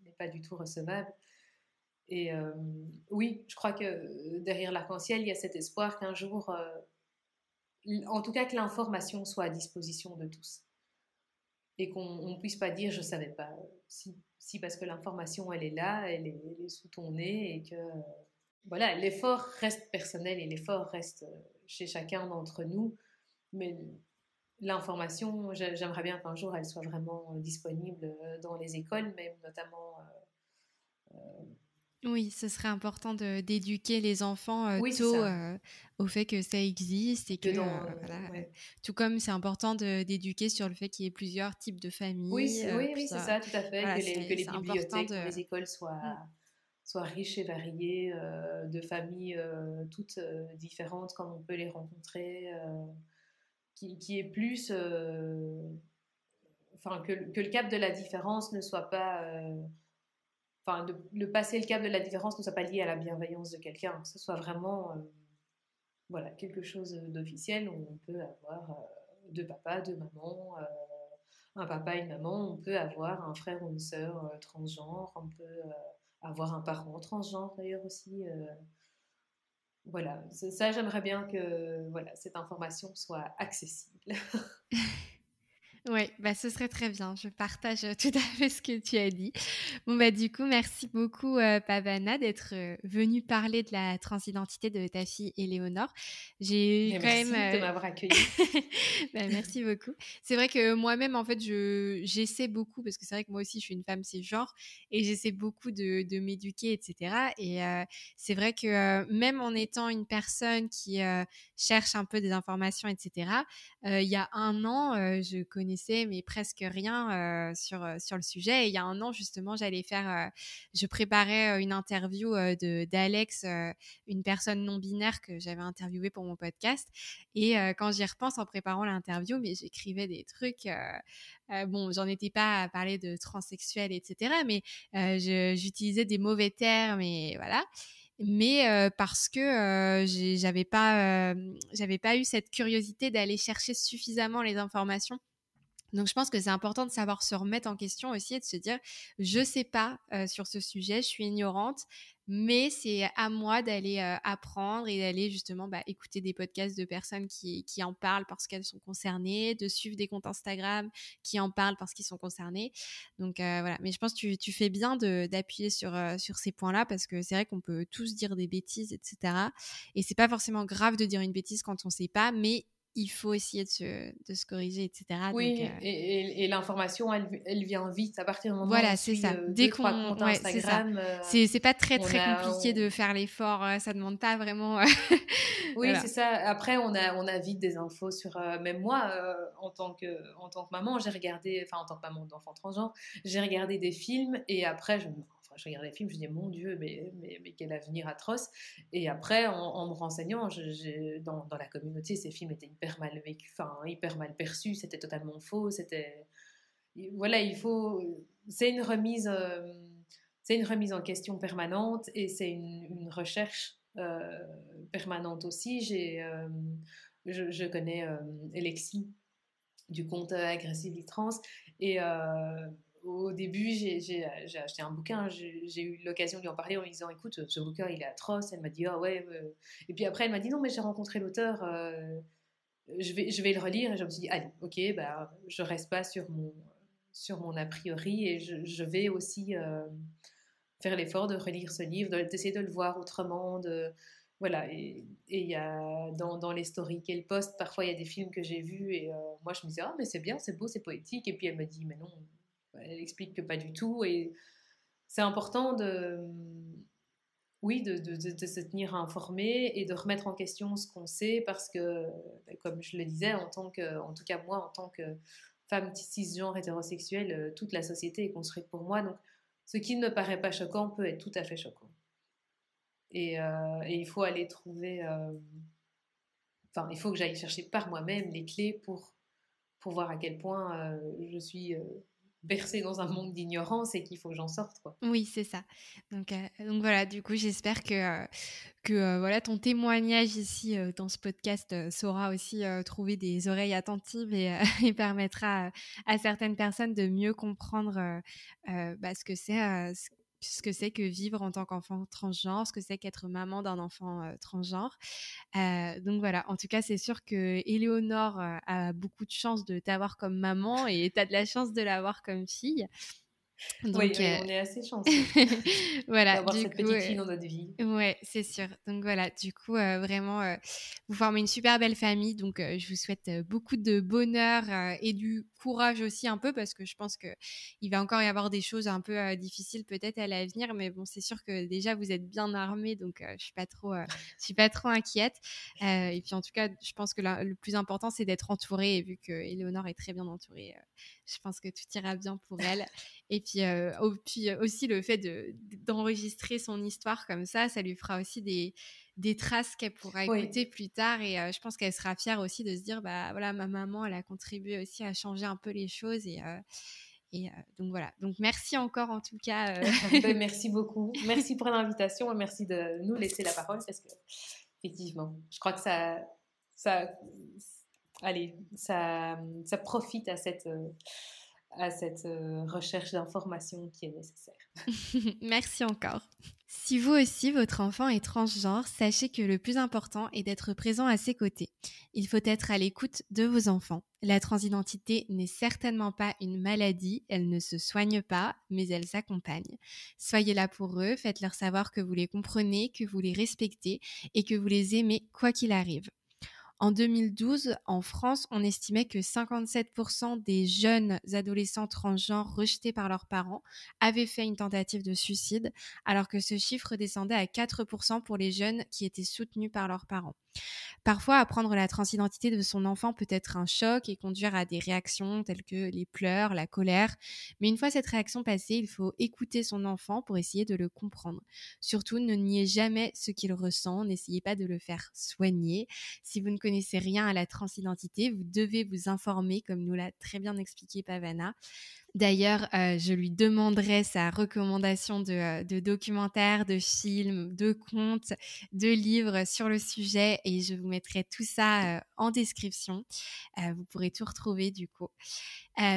n'est pas du tout recevable. Et oui, je crois que derrière l'arc-en-ciel, il y a cet espoir qu'un jour, en tout cas que l'information soit à disposition de tous et qu'on ne puisse pas dire je savais pas. Si, si parce que l'information elle est là, elle est, sous ton nez et que voilà, l'effort reste personnel et l'effort reste euh, chez chacun d'entre nous, mais l'information, j'aimerais bien qu'un jour elle soit vraiment disponible euh, dans les écoles, même notamment
euh, oui, ce serait important d'éduquer les enfants euh, tôt euh, au fait que ça existe et que, euh, tout comme c'est important d'éduquer sur le fait qu'il y ait plusieurs types de familles.
Oui, oui, c'est ça, tout à fait. que les, que les bibliothèques, les écoles soient, mmh. soient riches et variées, de familles toutes différentes comme on peut les rencontrer, qui, qui est plus, enfin que, que, le cap de la différence ne soit pas enfin, de, passer le cap de la différence ne soit pas lié à la bienveillance de quelqu'un, que ce soit vraiment euh, voilà, quelque chose d'officiel où on peut avoir euh, deux papas, deux mamans, euh, un papa, une maman, on peut avoir un frère ou une sœur transgenre, on peut avoir un parent transgenre d'ailleurs aussi. voilà, ça j'aimerais bien que cette information soit accessible. *laughs*
Oui, bah, ce serait très bien. Je partage euh, *laughs* tout à fait ce que tu as dit. Bon, bah, du coup, merci beaucoup, euh, Pavana, d'être euh, venue parler de la transidentité de ta fille Éléonore.
J'ai quand merci même. de m'avoir *laughs* accueillie.
bah, merci beaucoup. C'est vrai que moi-même, en fait, je, j'essaie beaucoup, parce que c'est vrai que moi aussi, je suis une femme genre et j'essaie beaucoup de, de m'éduquer, etc. Et c'est vrai que même en étant une personne qui cherche un peu des informations, etc., il y a un an, je connais mais presque rien sur, sur le sujet. Et il y a un an, justement, j'allais faire, je préparais une interview de d'Alex, une personne non binaire que j'avais interviewée pour mon podcast. Et quand j'y repense en préparant l'interview, mais j'écrivais des trucs. bon, j'en étais pas à parler de transsexuel, etc. Mais j'utilisais des mauvais termes et voilà mais parce que j'avais pas j'avais pas eu cette curiosité d'aller chercher suffisamment les informations donc, je pense que c'est important de savoir se remettre en question aussi et de se dire, je sais pas sur ce sujet, je suis ignorante, mais c'est à moi d'aller apprendre et d'aller justement bah, écouter des podcasts de personnes qui, en parlent parce qu'elles sont concernées, de suivre des comptes Instagram qui en parlent parce qu'ils sont concernés. Donc voilà, mais je pense que tu, fais bien d'appuyer sur, sur ces points-là parce que c'est vrai qu'on peut tous dire des bêtises, etc. Et c'est pas forcément grave de dire une bêtise quand on sait pas, mais il faut essayer de se, de se corriger, etc.
Oui, euh et, et, l'information, elle, elle, vient vite à partir du moment
voilà, c'est ça. Euh, Dès qu'on, ouais, euh, c'est c'est pas très très compliqué de faire l'effort. ça demande pas vraiment. *laughs*
oui, c'est ça. Après, on a on a vite des infos sur. même moi, en tant que en tant que maman, j'ai regardé, enfin en tant que maman d'enfant transgenre, j'ai regardé des films et après je je regardais les films, je disais, mon Dieu, mais, mais, quel avenir atroce. Et après, en, me renseignant, dans, la communauté, ces films étaient hyper mal vécus, enfin, hyper mal perçus, c'était totalement faux, c'était... Voilà, il faut... C'est une remise... Euh, c'est une remise en question permanente et c'est une, recherche euh, permanente aussi. J'ai, euh, je, connais Alexis du compte Aggressively Trans et au début, j'ai acheté un bouquin, j'ai eu l'occasion de lui en parler en lui disant Écoute, ce bouquin, il est atroce. Elle m'a dit Ah ouais. Et puis après, elle m'a dit Non, mais j'ai rencontré l'auteur, euh, je, vais, le relire. Et je me suis dit Allez, ok, bah, je reste pas sur mon, a priori et je, vais aussi euh, faire l'effort de relire ce livre, d'essayer de, le voir autrement. Voilà, et il y a dans, les stories qu'elle poste, parfois il y a des films que j'ai vus et euh, moi je me disais Ah, mais c'est bien, c'est beau, c'est poétique. Et puis elle me dit Mais non elle explique que pas du tout. Et c'est important de, oui, de, de, se tenir informé et de remettre en question ce qu'on sait parce que, ben, comme je le disais, en, tant que, en tout cas moi, en tant que, femme cisgenre hétérosexuelle, toute la société est construite pour moi. Donc, ce qui ne me paraît pas choquant peut être tout à fait choquant. Et, et il faut aller trouver. Enfin, il faut que j'aille chercher par moi-même les clés pour, pour voir à quel point je suis bercée dans un monde d'ignorance et qu'il faut que j'en sorte. Quoi.
Oui, c'est ça. Donc, euh, donc voilà, du coup, j'espère que, euh, que euh, voilà, ton témoignage ici dans ce podcast saura aussi trouver des oreilles attentives et, *laughs* et permettra à certaines personnes de mieux comprendre bah, ce que c'est ce que c'est que vivre en tant qu'enfant transgenre, ce que c'est qu'être maman d'un enfant transgenre. donc voilà, en tout cas, c'est sûr que Éléonore a beaucoup de chance de t'avoir comme maman et tu as de la chance de l'avoir comme fille.
Donc, oui, on est assez chanceux *laughs* voilà, d'avoir cette petite fille dans notre vie.
Ouais, c'est sûr. Donc voilà, du coup, vraiment, vous formez une super belle famille. Donc je vous souhaite beaucoup de bonheur et du courage aussi un peu parce que je pense que il va encore y avoir des choses un peu difficiles peut-être à l'avenir. Mais bon, c'est sûr que déjà vous êtes bien armés, donc je suis pas trop, je suis pas trop inquiète. et puis en tout cas, je pense que le plus important c'est d'être entourée. Et vu que Éléonore est très bien entourée, je pense que tout ira bien pour elle. Et puis, puis aussi le fait d'enregistrer son histoire comme ça, ça lui fera aussi des, des traces qu'elle pourra écouter plus tard. Et je pense qu'elle sera fière aussi de se dire, bah voilà, ma maman, elle a contribué aussi à changer un peu les choses. Et, et donc voilà. Donc merci encore en tout cas. *laughs*
Ben, *laughs* merci beaucoup. Merci pour l'invitation et merci de nous laisser la parole parce que effectivement, je crois que ça, ça, allez, ça, ça profite à cette à cette euh, recherche d'information qui est nécessaire. *laughs*
Merci encore. Si vous aussi, votre enfant est transgenre, sachez que le plus important est d'être présent à ses côtés. Il faut être à l'écoute de vos enfants. La transidentité n'est certainement pas une maladie, elle ne se soigne pas, mais elle s'accompagne. Soyez là pour eux, faites-leur savoir que vous les comprenez, que vous les respectez et que vous les aimez quoi qu'il arrive. En 2012, en France, on estimait que 57% des jeunes adolescents transgenres rejetés par leurs parents avaient fait une tentative de suicide, alors que ce chiffre descendait à 4% pour les jeunes qui étaient soutenus par leurs parents. Parfois, apprendre la transidentité de son enfant peut être un choc et conduire à des réactions telles que les pleurs, la colère. Mais une fois cette réaction passée, il faut écouter son enfant pour essayer de le comprendre. Surtout, ne niez jamais ce qu'il ressent, n'essayez pas de le faire soigner. Si vous ne connaissez rien à la transidentité, vous devez vous informer, comme nous l'a très bien expliqué Pavana. D'ailleurs, euh, je lui demanderai sa recommandation de, euh, documentaires, de films, de contes, de livres sur le sujet et je vous mettrai tout ça euh, en description. vous pourrez tout retrouver du coup.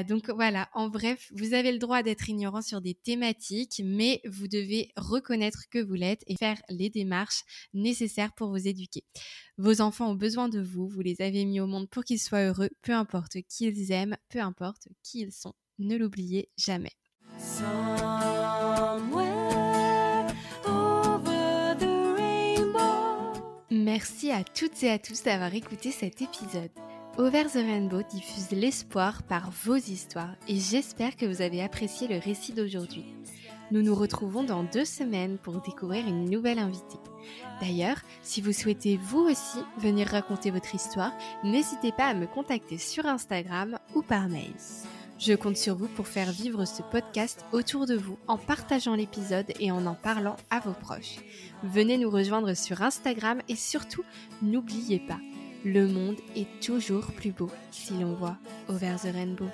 donc voilà, en bref, vous avez le droit d'être ignorant sur des thématiques, mais vous devez reconnaître que vous l'êtes et faire les démarches nécessaires pour vous éduquer. Vos enfants ont besoin de vous, vous les avez mis au monde pour qu'ils soient heureux, peu importe qui ils aiment, peu importe qui ils sont ne l'oubliez jamais. Merci à toutes et à tous d'avoir écouté cet épisode. Over the Rainbow diffuse l'espoir par vos histoires et j'espère que vous avez apprécié le récit d'aujourd'hui. Nous nous retrouvons dans deux semaines pour découvrir une nouvelle invitée. D'ailleurs, si vous souhaitez vous aussi venir raconter votre histoire, n'hésitez pas à me contacter sur Instagram ou par mail. Je compte sur vous pour faire vivre ce podcast autour de vous en partageant l'épisode et en en parlant à vos proches. Venez nous rejoindre sur Instagram et surtout, n'oubliez pas, le monde est toujours plus beau si l'on voit over the rainbow.